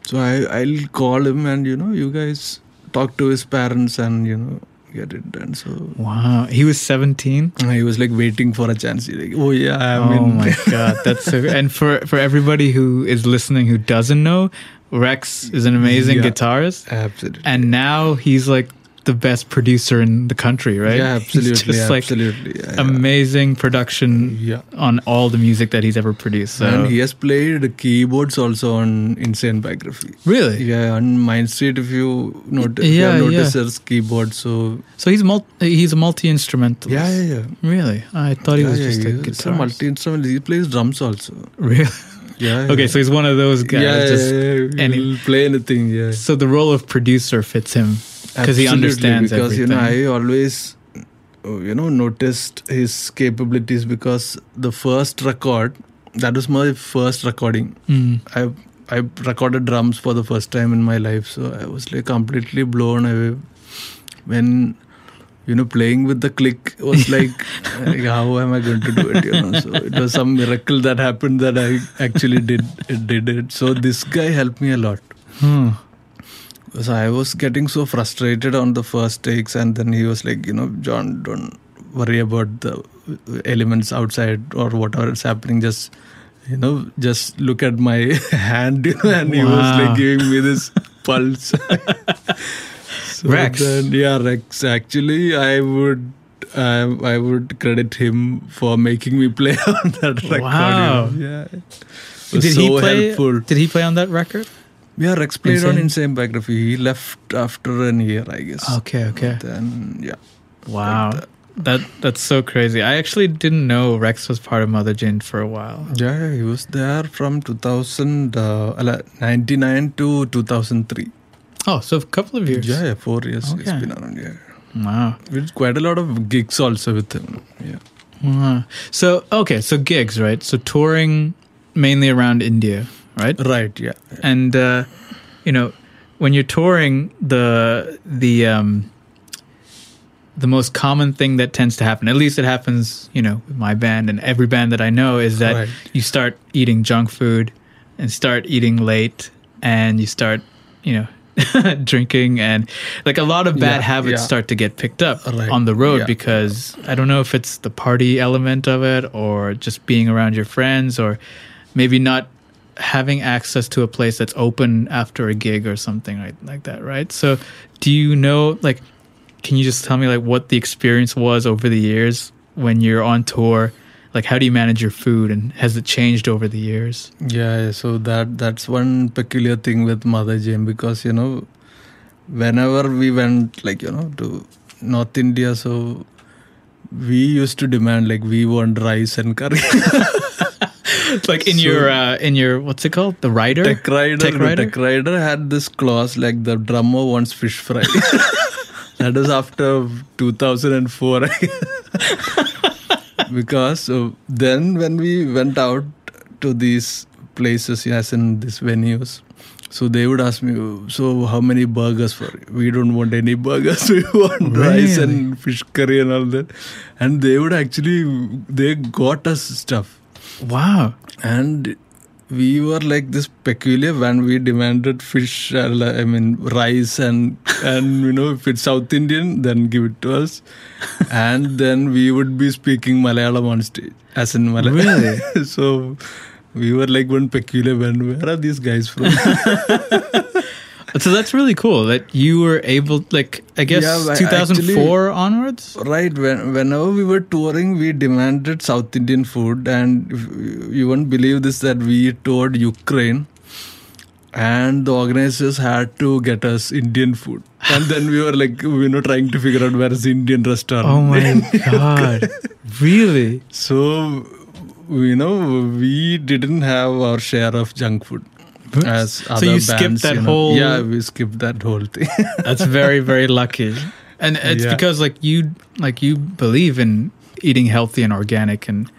So I I'll call him, and you know, you guys talk to his parents, and you know, get it done. So Wow. He was 17? he was like waiting for a chance. He's like, oh yeah, I'm oh in. my god, that's so. And for for everybody who is listening who doesn't know, Rex is an amazing Yeah. guitarist, Absolutely. and now he's like the best producer in the country, right? Yeah, He's absolutely, just like absolutely. Yeah, yeah. amazing production Yeah. on all the music that he's ever produced. So And he has played keyboards also on Insane Biography. really, Yeah, on Mind Street, if you notice, Yeah, yeah, yeah. notice there's keyboard. So so he's mul- he's a multi instrumentalist. yeah, yeah, yeah. Really, I thought he was yeah, just a he's guitarist. multi instrument. He plays drums also. Really? Yeah. Okay, yeah. so he's one of those guys. yeah, just, yeah, yeah, and he- he'll play anything. Yeah, So the role of producer fits him because he understands Because everything. you know, I always, uh, you know, noticed his capabilities because the first record, that was my first recording. Mm. I I recorded drums for the first time in my life, so I was like completely blown away when you know playing with the click was like, like, how am I going to do it? You know, so it was some miracle that happened that I actually did it did it. So this guy helped me a lot. Hmm. So I was getting so frustrated on the first takes, and then he was like, you know, John, don't worry about the elements outside or whatever is happening. Just, you know, just look at my hand, you know, and he was like giving me this pulse. So Rex. Then, yeah, Rex. Actually, I would. I, I would credit him for making me play on that record. Wow. Yeah. Did so he play? helpful. Did he play on that record? Yeah, Rex played on Insane? Insane Biography. He left after an year, I guess. Okay, okay. Then, yeah. Wow. Like That that's so crazy. I actually didn't know Rex was part of Motherjane for a while. Yeah, yeah, he was there from 2000, uh, ala- 99 to 2003. Oh, so a couple of years. Yeah, yeah, four years he's Okay. been around, yeah. Wow. We did quite a lot of gigs also with him. Yeah. Wow. So okay, so gigs, right? So touring mainly around India, right? Right, yeah. And uh, you know, when you're touring, the the um, the most common thing that tends to happen, at least it happens, you know, with my band and every band that I know, is that Right. you start eating junk food and start eating late, and you start, you know. drinking and like a lot of bad Yeah, habits yeah. start to get picked up Right, on the road yeah. because I don't know if it's the party element of it or just being around your friends or maybe not having access to a place that's open after a gig or something like, like that, right? So, do you know, like, can you just tell me, like, what the experience was over the years when you're on tour? Like, how do you manage your food and has it changed over the years? Yeah, so that that's one peculiar thing with Motherjane because you know, whenever we went like you know to North India, so we used to demand like we want rice and curry. like in So- your uh, in your what's it called? The rider. Tech Rider, Tech Rider? Tech Rider had this clause like the drummer wants fish fry. that was after 2004. because uh, then when we went out to these places, yes, in these venues, so they would ask me, so how many burgers for you? We don't want any burgers. We want rice and fish curry and all that. And they would actually, they got us stuff Wow. and we were like this peculiar when we demanded fish uh, i mean rice and and you know if it's south indian then give it to us and then we would be speaking malayalam on stage as in malayalam Really? so we were like one peculiar band where are these guys from So that's really cool that you were able, like, I guess Yeah, but 2004 onwards. Right. When, whenever we were touring, we demanded South Indian food, and if, you won't believe this that we toured Ukraine, and the organizers had to get us Indian food, and then we were like, you know, trying to figure out where is the Indian restaurant. Oh my god! Really? So, you know, we didn't have our share of junk food. As So you skipped bands, that you know. whole- yeah we skipped that whole thing That's very very lucky, and it's Yeah. because like you like you believe in eating healthy and organic and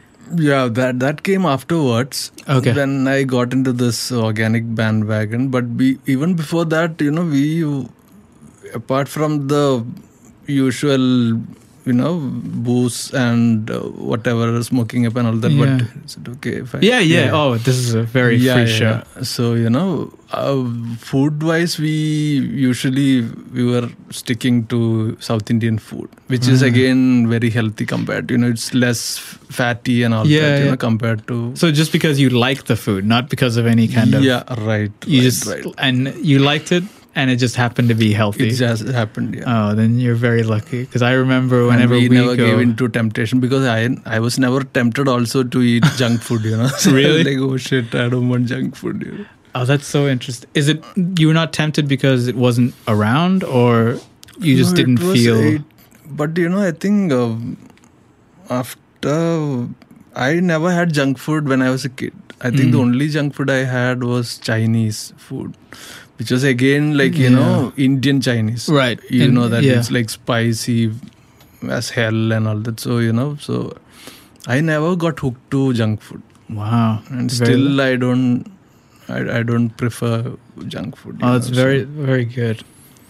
Yeah, that that came afterwards. Okay. When I got into this organic bandwagon, but we, even before that, you know, we apart from the usual, you know, booze and uh, whatever smoking up and all that. Yeah. But is it okay if I? yeah, yeah. Oh, this is a very yeah, free yeah, show. yeah. So you know, uh, food wise, we usually we were sticking to South Indian food, which is Mm. again very healthy compared. to You know, it's less fatty and all Yeah, that. You yeah. know, compared to So just because you like the food, not because of any kind of yeah, right. you right, just right. and you liked it, and it just happened to be healthy. It just happened. Yeah. Oh, then you're very lucky because I remember And whenever we, we, never go, gave into temptation because I I was never tempted also to eat junk food. You know, So Really? like oh shit, I don't want junk food. You know? Oh, that's so interesting. Is it you were not tempted because it wasn't around, or you just No, didn't feel? eight- but you know, I think um, after I never had junk food when I was a kid. I think the Mm. only junk food I had was Chinese food, which was again like you Yeah. know Indian Chinese. Right. You And- know that yeah. it's like spicy as hell and all that. So you know, so I never got hooked to junk food, Wow, and Very- still I don't. I, I don't prefer junk food. Oh, that's know, so- very very good.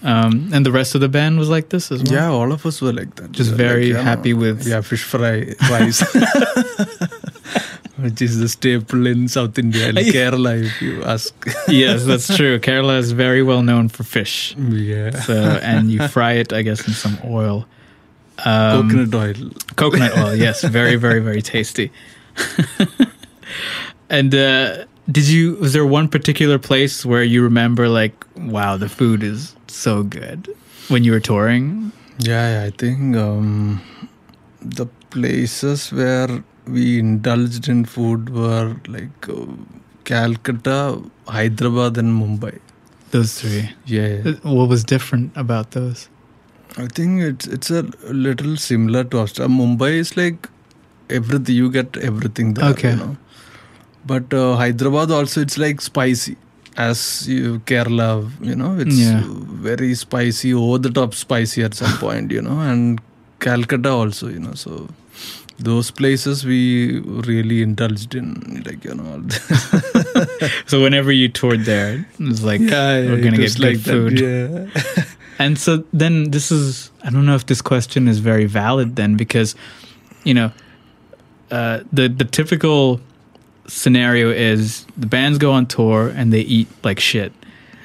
Um, and the rest of the band was like this as well. Yeah, all of us were like that. Just We very like, yeah, happy with- yeah fish fry rice, which is the staple in South India Kerala. If you ask, yes, that's true. Kerala is very well known for fish. yeah, So and you fry it, I guess, in some oil. Um, coconut oil. coconut oil. Yes, very very very tasty. and uh, did you? Was there one particular place where you remember, like, wow, the food is so good when you were touring? Yeah, yeah, I think um, the places where we indulged in food were like uh, Calcutta, Hyderabad, and Mumbai. Those three. Yeah, Uh, What was different about those? I think it's it's a little similar to Australia. Mumbai is like everything you get everything there. Okay. You know? But uh, Hyderabad also it's like spicy. As you Kerala, you know, it's Yeah. very spicy, over the top spicy at some point, you know, and Calcutta also, you know. So those places we really indulged in, like you know. So whenever you toured there, it was like yeah, we're gonna get good like that, food. yeah. And so then this is I don't know if this question is very valid then because you know uh, the the typical scenario is the bands go on tour and they eat like shit.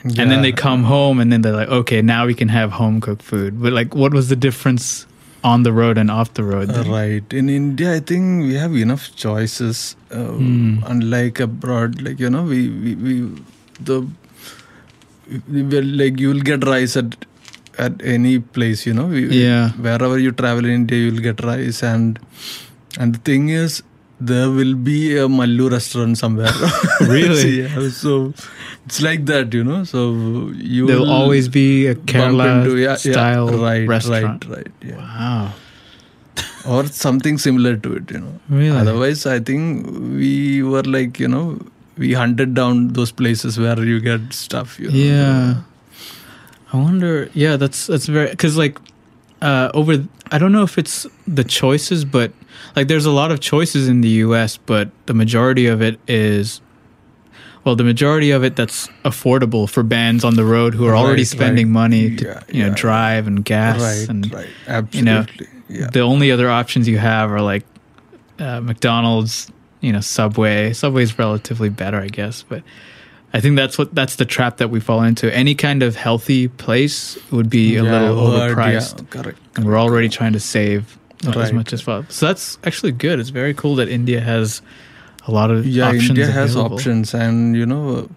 And then they come home and then they're like, okay, now we can have home cooked food. But like, what was the difference on the road and off the road? Uh? Right. In India, I think we have enough choices. Uh, Hmm. Unlike abroad, like you know, we we, we the we, we- like you will get rice at at any place. You know, we, Yeah. Wherever you travel in India, you will get rice, and and the thing is, there will be a Mallu restaurant somewhere. Really? yeah. So it's like that, you know. So you There'll always be a Kerala into- yeah, yeah, style right, restaurant. Right. Right. Yeah. Wow. or something similar to it, you know. Really? Otherwise, I think we were like, you know, we hunted down those places where you get stuff. You know. Yeah. I wonder. Yeah, that's that's very because like uh, over. I don't know if it's the choices, but like there's a lot of choices in the U.S., but the majority of it is. Well, the majority of it that's affordable for bands on the road who are already spending right. money to Yeah, you know yeah. drive and gas Right, and right. you know yeah. the only other options you have are like uh, McDonald's, you know, Subway. Subway's relatively better, I guess, but I think that's what that's the trap that we fall into. Any kind of healthy place would be a Yeah, little overpriced, yeah, correct. and we're already trying to save as Right. much as possible. So that's actually good. It's very cool that India has a lot of yeah india has available. options and you know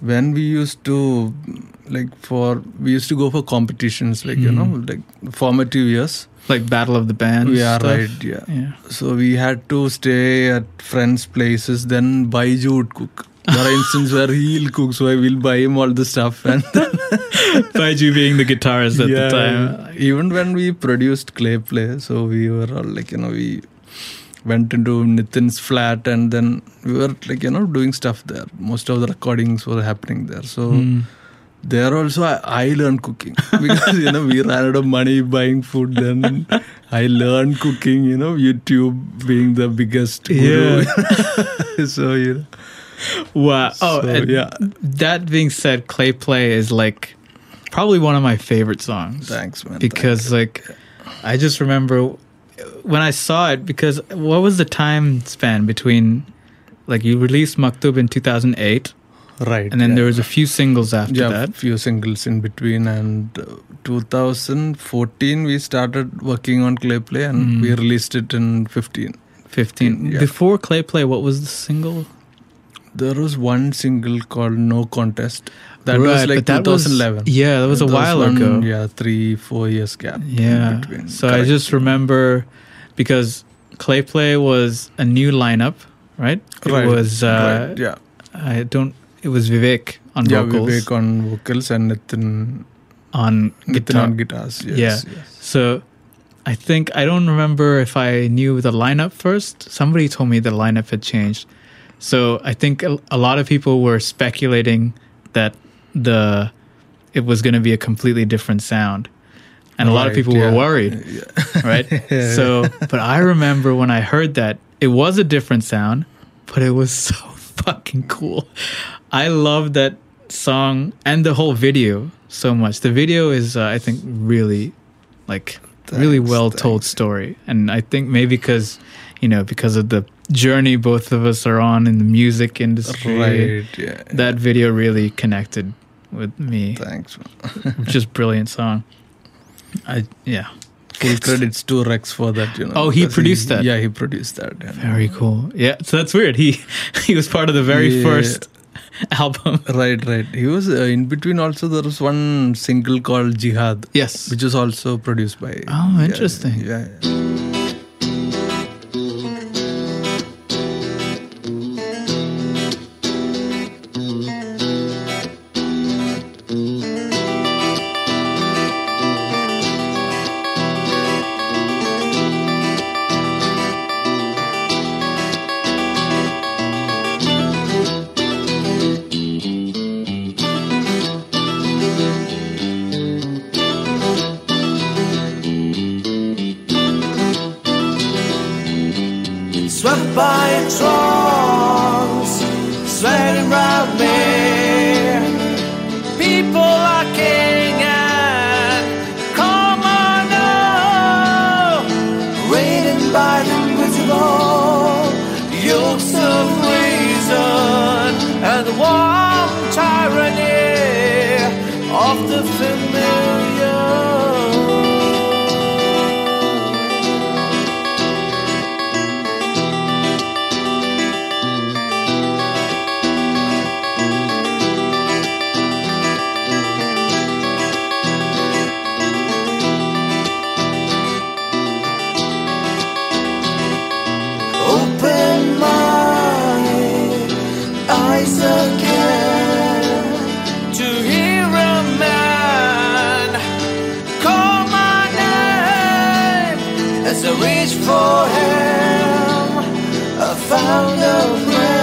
when we used to like for we used to go for competitions like you know Mm. like formative years like Battle of the Bands. yeah stuff. right yeah. Yeah. so we had to stay at friends places then baiju would cook for instance where he'll cook so i will buy him all the stuff and Baiju being the guitarist at Yeah, the time. yeah. even when we produced clay play so we were all like you know we went into nitin's flat and then we were like you know doing stuff there most of the recordings were happening there so Hmm. there also I, I learned cooking because you know we ran out of money buying food then i learned cooking you know youtube being the biggest guru. so you know Wow. Oh, So, yeah. That being said, Clay Play is like probably one of my favorite songs. thanks man Because like I just remember when I saw it because what was the time span between like you released Maktub in 2008 right and then yeah. there was a few singles after yeah, that. few singles in between and uh, 2014 we started working on clay play and Mm. we released it in 15 15. Yeah. Before Clay Play, what was the single? There was one single called no contest that was like but that was- 2011 yeah, that was a while one, ago. yeah three four years gap Yeah. So I just remember because Clay Play was a new lineup, right? It right, was uh, right, yeah I don't. It was Vivek on yeah vocals Vivek on vocals and Nitin, on guitar. on guitars yes, yeah. yes. So I think I don't remember if I knew the lineup first. Somebody told me the lineup had changed. So I think a, a lot of people were speculating that the it was going to be a completely different sound. And a lot of people yeah. were worried, right? So, but I remember when I heard that it was a different sound, but it was so fucking cool. I love that song and the whole video so much. The video is, uh, I think, really like really Thanks, well told story, and I think maybe because you know because of the journey both of us are on in the music industry, right yeah that video really connected with me. thanks. Just brilliant song. I yeah. full credits to Rex for that. You know. Oh, he produced that? Yeah, he produced that. yeah. Very cool. Yeah, so that's weird. He he was part of the very Yeah. first album. Right, right. He was uh, in between. Also, there was one single called Jihad, Yes. which was also produced by. Oh, yeah, interesting. Yeah. yeah. By the invisible yokes of reason and the warm tyranny of the familiar. Reached for him, I found a friend.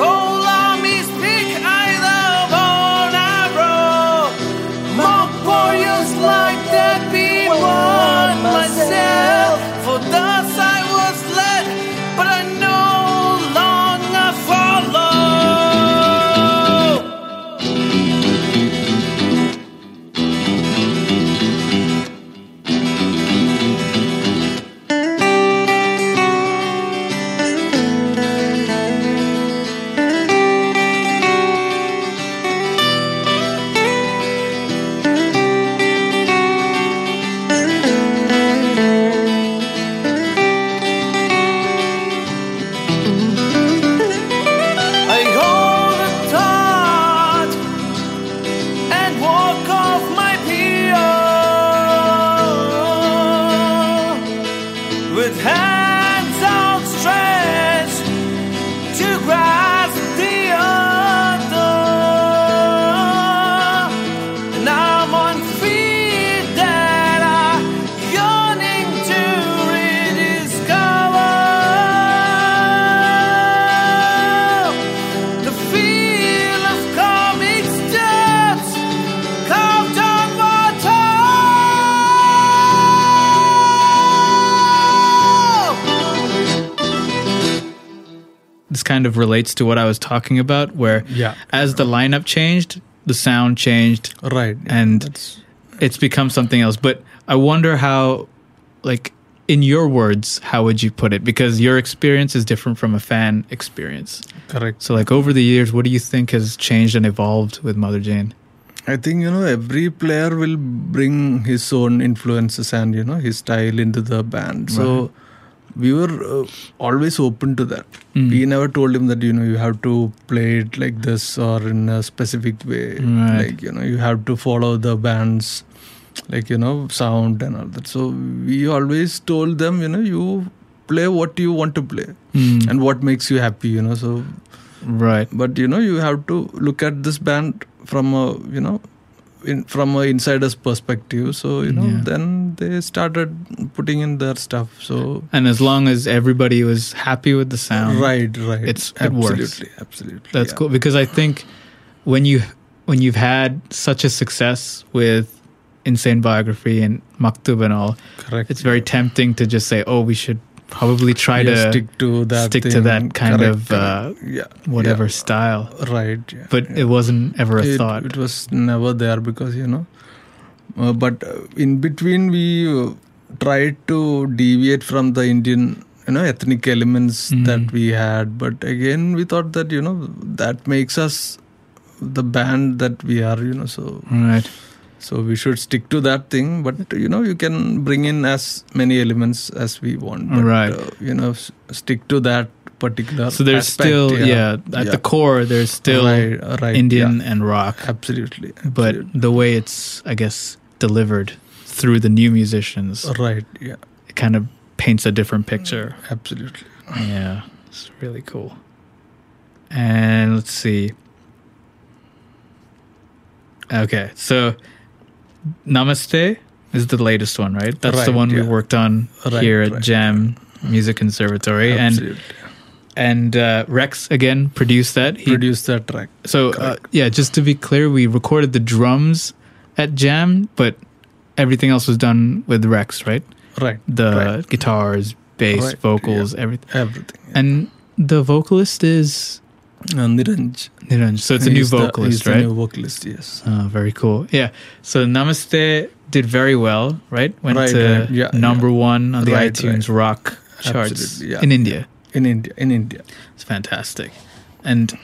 Other. Relates to what I was talking about, where Yeah. as the lineup changed, the sound changed, Right. and That's- it's become something else. But I wonder how, like, in your words, how would you put it? Because your experience is different from a fan experience. correct. So, like, over the years, what do you think has changed and evolved with Motherjane? I think you know every player will bring his own influences and you know his style into the band. So we were uh, always open to that. Mm. We never told him that you know you have to play it like this or in a specific way. Right. Like you know you have to follow the band's like you know sound and all that. So we always told them you know you play what you want to play Mm. and what makes you happy. You know so Right. but you know you have to look at this band from a you know in, from an insider's perspective so you know Yeah. then they started putting in their stuff so And as long as everybody was happy with the sound, right right it's- it works. absolutely absolutely That's yeah. cool because I think when you when you've had such a success with Insane Biography and Maktub and all, correct it's very tempting to just say, "Oh, we should probably try Yeah, to stick to that stick to that kind Correct, of uh, yeah whatever yeah. style." right yeah, But it wasn't ever a it, thought. it was never there because you know uh, but uh, in between we uh, tried to deviate from the indian you know ethnic elements Mm. that we had but again we thought that you know that makes us the band that we are you know so right. So we should stick to that thing, but you know, you can bring in as many elements as we want. But, Right. Uh, you know, s- stick to that particular. So there's aspect, still yeah, at yeah. the core there's still Right, right, Indian yeah. and rock, Absolutely. but the way it's I guess delivered through the new musicians, right, yeah, it kind of paints a different picture. absolutely. Yeah, it's really cool. And let's see. Okay, so Namaste is the latest one, right? That's the Right, one we worked on Right, here at right. Jam Music Conservatory, and Absolutely. and uh, Rex again produced that. He Produce that track. So uh, yeah, just to be clear, we recorded the drums at Jam, but everything else was done with Rex, right? Right. The guitars, bass, vocals, everything. Everything. yeah. And the vocalist is Uh, Niranj. Niranj. So it's a new He's the- vocalist, he's the right? new vocalist, yes. Oh, very cool. Yeah. So Namaste did very well, right? Went Right, to right. Yeah, number one on the Right, iTunes rock charts Absolutely, yeah. in India. In India. In India. It's fantastic. And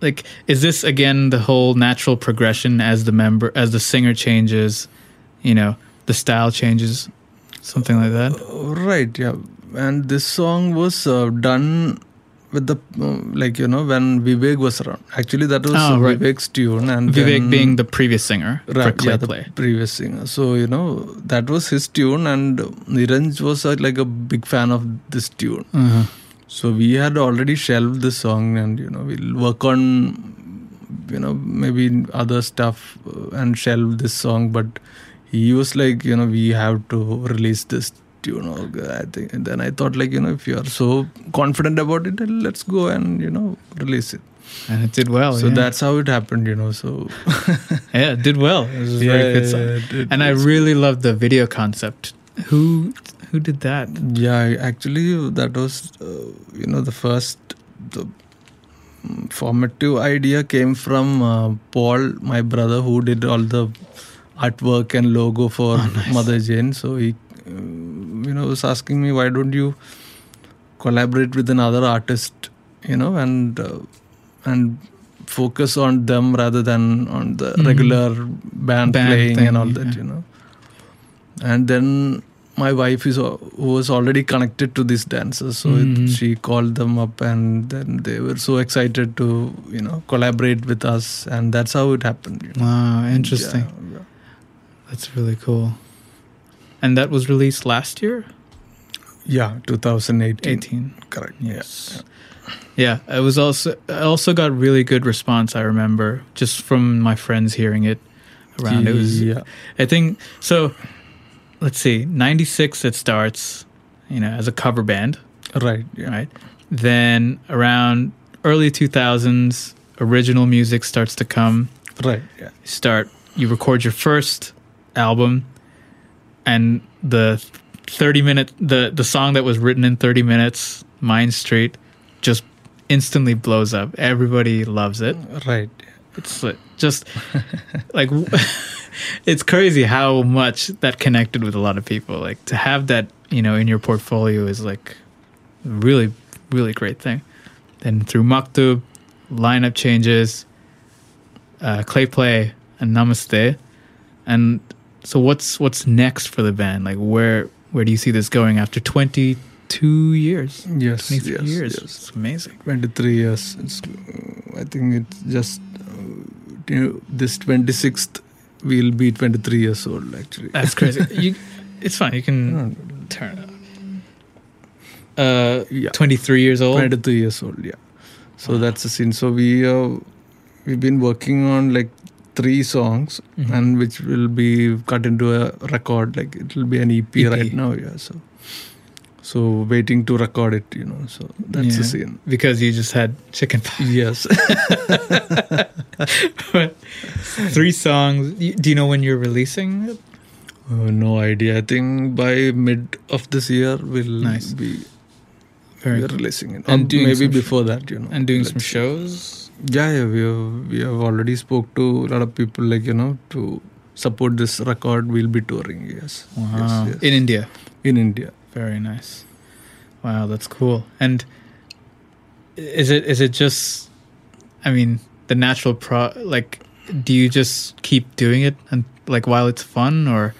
like is this again the whole natural progression as the member as the singer changes, you know, the style changes, something like that? Right, yeah. And this song was uh, done with the, uh, like, you know, when Vivek was around. Actually, that was Oh, right. Vivek's tune. and Vivek then- being the previous singer for Right, yeah, the previous singer. So, you know, that was his tune, and Niranj was uh, like a big fan of this tune. Uh-huh. So we had already shelved the song, and you know we'll work on, you know, maybe other stuff uh, and shelve this song. But he was like, you know, we have to release this tune. know I think, and then I thought, like, you know, if you are so confident about it, let's go and you know release it. And it did well. so yeah. that's how it happened, you know. So yeah, it did well. It was a very good it and I really loved the video concept. Who who did that? Yeah, actually, that was uh, you know the first the mm, formative idea came from uh, Paul, my brother, who did all the artwork and logo for Motherjane. So he, you know, was asking me why don't you collaborate with another artist, you know, and uh, and focus on them rather than on the Mhm. regular band, Band playing thing, and all that, yeah. you know. And then my wife is who was already connected to these dancers, so it, Mhm. she called them up, and then they were so excited to you know collaborate with us, and that's how it happened. You know? Wow, interesting. Yeah, yeah. That's really cool. And that was released last year? Yeah, 2018. 18. Correct. Yes. Yeah, it was also I also got really good response I remember just from my friends hearing it around it was Yeah. I think so let's see 96 it starts you know as a cover band Right. Yeah. right then around early 2000s original music starts to come Right. Yeah. you start you record your first album and the 30 minute the the song that was written in 30 minutes Mind Street just instantly blows up. Everybody loves it. Right. it's just like it's crazy how much that connected with a lot of people. Like to have that you know in your portfolio is like really really great thing. Then through maktub lineup changes uh, clay play and namaste. And so what's what's next for the band like where where do you see this going after 22 years Yes. 23 yes, years yes. it's amazing 23 years. It's, I think it's just uh, you know, this 26th we'll be 23 years old actually. That's crazy. you, it's fine. You can turn it up. Uh, Yeah. 23 years old. 23 years old, yeah. So that's the scene. So we uh, we've been working on like three songs Mhm. and which will be cut into a record like it will be an EP, EP. right now, yeah. So so waiting to record it, you know. So that's the Yeah. scene. Because you just had chicken pie. Yes. Three songs. Do you know when you're releasing it? Uh, no idea. I think by mid of this year we'll Nice. be Very we're cool. releasing it. And doing maybe some sh- before that, you know. And doing some shows. Yeah, yeah, we have we have already spoke to a lot of people like you know to support this record. We'll be touring. Yes, Wow. yes, yes. In India. in India. Very nice. Wow, that's cool. And is it is it just I mean, the natural pro like do you just keep doing it and like while it's fun or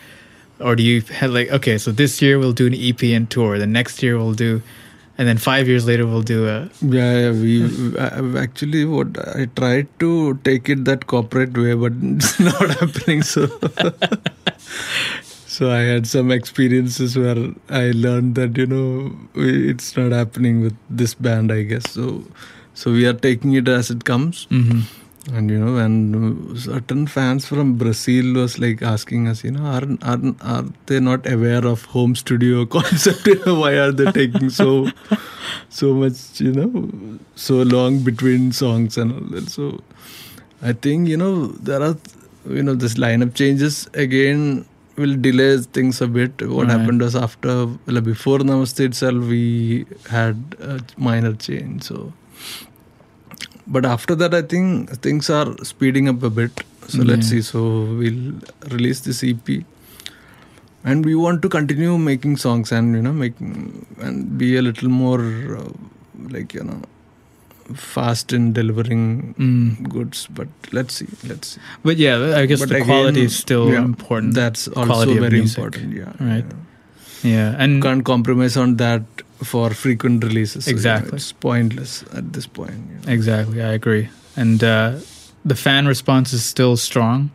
or do you have like okay so this year we'll do an ep and tour the next year we'll do and then five years later we'll do a Yeah, yeah we uh, actually what I tried to take it that corporate way, but it's not happening. So, so I had some experiences where I learned that you know it's not happening with this band. I guess so. So we are taking it as it comes. Mhm. And you know, and certain fans from Brazil was like asking us, you know, are are are they not aware of home studio concept? Why are they taking so so much, you know, so long between songs and all that? So I think you know there are, you know, this lineup changes again will delay things a bit. What Right. happened was after, well, before Namaste itself, we had a minor change. So but after that i think things are speeding up a bit. So let's see. So we'll release this ep and we want to continue making songs and you know making and be a little more uh, like you know fast in delivering Mm. goods. But let's see. Let's see. But yeah i guess But the again, quality is still yeah, important. that's also Quality very important yeah right? yeah and can't compromise on that for frequent releases So, you know, Exactly. it's pointless at this point you know. exactly i agree and uh the fan response is still strong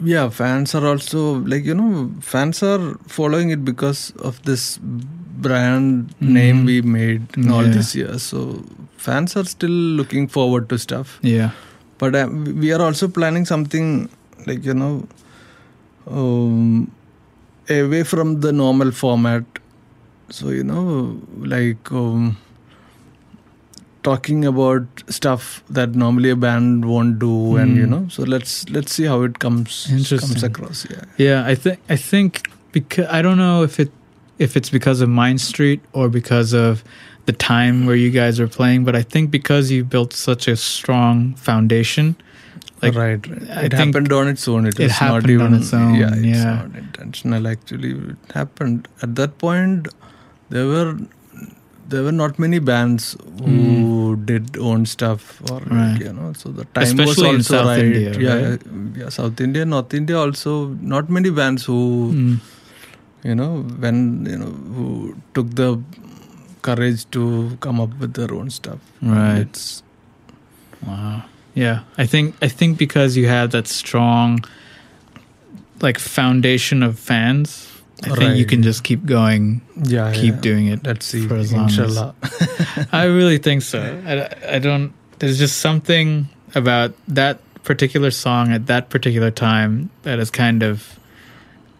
yeah fans are also like you know fans are following it because of this brand name Mhm. we made in all Yeah. these years so fans are still looking forward to stuff yeah but uh, we are also planning something like you know um, away from the normal format so you know like um, talking about stuff that normally a band won't do and you Mm. know so let's let's see how it comes comes across yeah Yeah, I think I think because I don't know if it if it's because of Mind Street or because of the time where you guys are playing, but I think because you built such a strong foundation, like right, right. It happened on its own it, it was happened not even on its own, yeah it's yeah. not intentional actually it happened at that point there were there were not many bands who did own stuff or. Right. you know so the time Especially was also South right India, yeah, right? yeah south india north india also not many bands who Mm. you know when you know who took the courage to come up with their own stuff Right. it's Wow. Yeah, I think I think because you have that strong like foundation of fans, I think you can just keep going, yeah keep yeah. doing it let's see for as long as I really think so. I, I don't. There's just something about that particular song at that particular time that is kind of.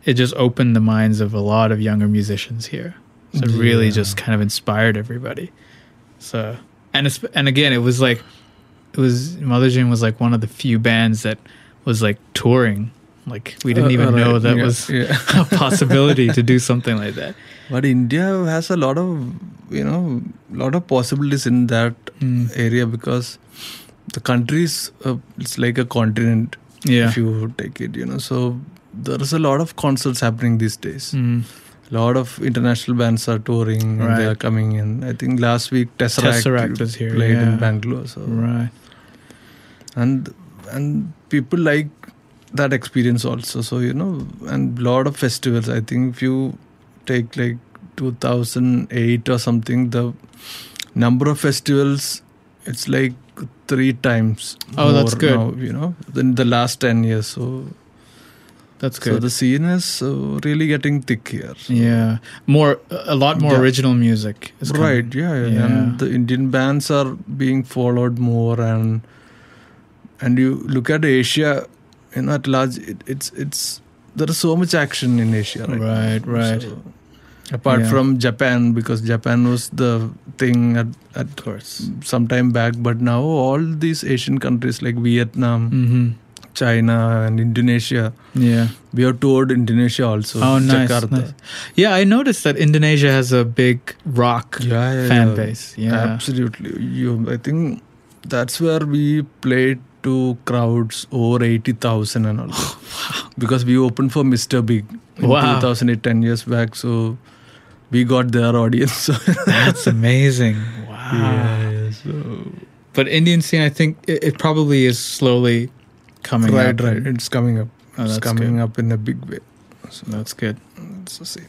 It just opened the minds of a lot of younger musicians here. So it really Yeah. just kind of inspired everybody. So and and again, it was like it was Motherjane was like one of the few bands that was like touring. Like we didn't Uh, even right. know that Yeah, was yeah. a possibility to do something like that. But India has a lot of you know lot of possibilities in that Mm. area because the country's uh, it's like a continent Yeah. if you take it you know so there is a lot of concerts happening these days Mm. a lot of international bands are touring and they are coming in i think last week tesseract, Tesseract was here, played in bangalore so Right. and and people like that experience also so you know and lot of festivals i think if you take like 2008 or something the number of festivals it's like three times Oh, that's good. now, you know than the last 10 years so That's good. so the scene is uh, really getting thick here Yeah, more a lot more Yeah. original music. right yeah, yeah Yeah. and the indian bands are being followed more and and you look at asia you know at large it, it's it's there is so much action in asia right. Right, right. So, apart Yeah. from japan because japan was the thing at, at course. some time back but now all these asian countries like vietnam Mm-hmm. china and indonesia Yeah. we have toured indonesia also oh, nice, nice. Yeah, I noticed that Indonesia has a big rock yeah, yeah, fan yeah. base. Yeah. absolutely you i think that's where we played to crowds over 80000 and all that. because we opened for mr big in Wow. 2008 10 years back so we got their audience That's amazing. Wow. yeah, so But Indian scene, I think it, it probably is slowly coming right, up. right. and- It's coming up. Oh, it's that's coming good. up in a big way. So that's good. It's the.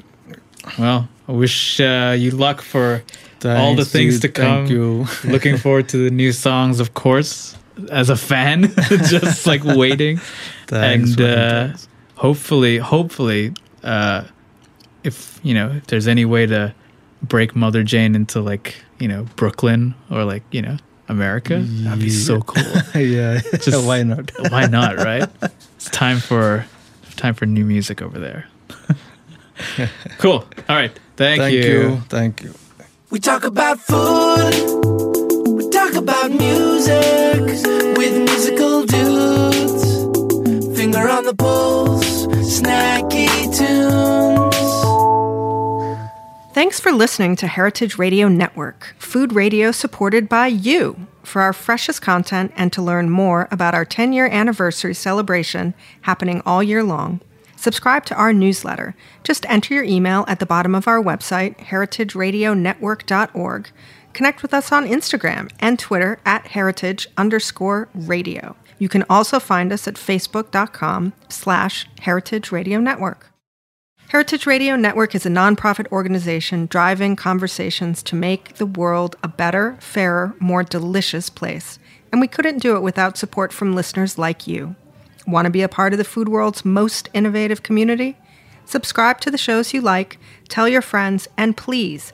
Well, I wish uh, you luck for all the things dude. to come. Thank you. Looking forward to the new songs, of course, as a fan, just like waiting. Thanks, and uh, hopefully, hopefully, uh, if you know, if there's any way to break Motherjane into like you know Brooklyn or like you know America, that'd be so cool. yeah, Just- why not? Why not, right? It's time for time for new music over there. cool. All right. Thank, Thank you. you. Thank you. We talk about food. Music with musical dudes. Finger on the pulse, snacky tunes. Thanks for listening to Heritage Radio Network, food radio supported by you. For our freshest content and to learn more about our 10 year anniversary celebration happening all year long, subscribe to our newsletter. Just enter your email at the bottom of our website, heritageradionetwork.org. Connect with us on Instagram and Twitter at heritage underscore radio. You can also find us at facebook.com slash heritage radio network. Heritage Radio Network is a nonprofit organization driving conversations to make the world a better, fairer, more delicious place. And we couldn't do it without support from listeners like you. Want to be a part of the food world's most innovative community? Subscribe to the shows you like, tell your friends, and please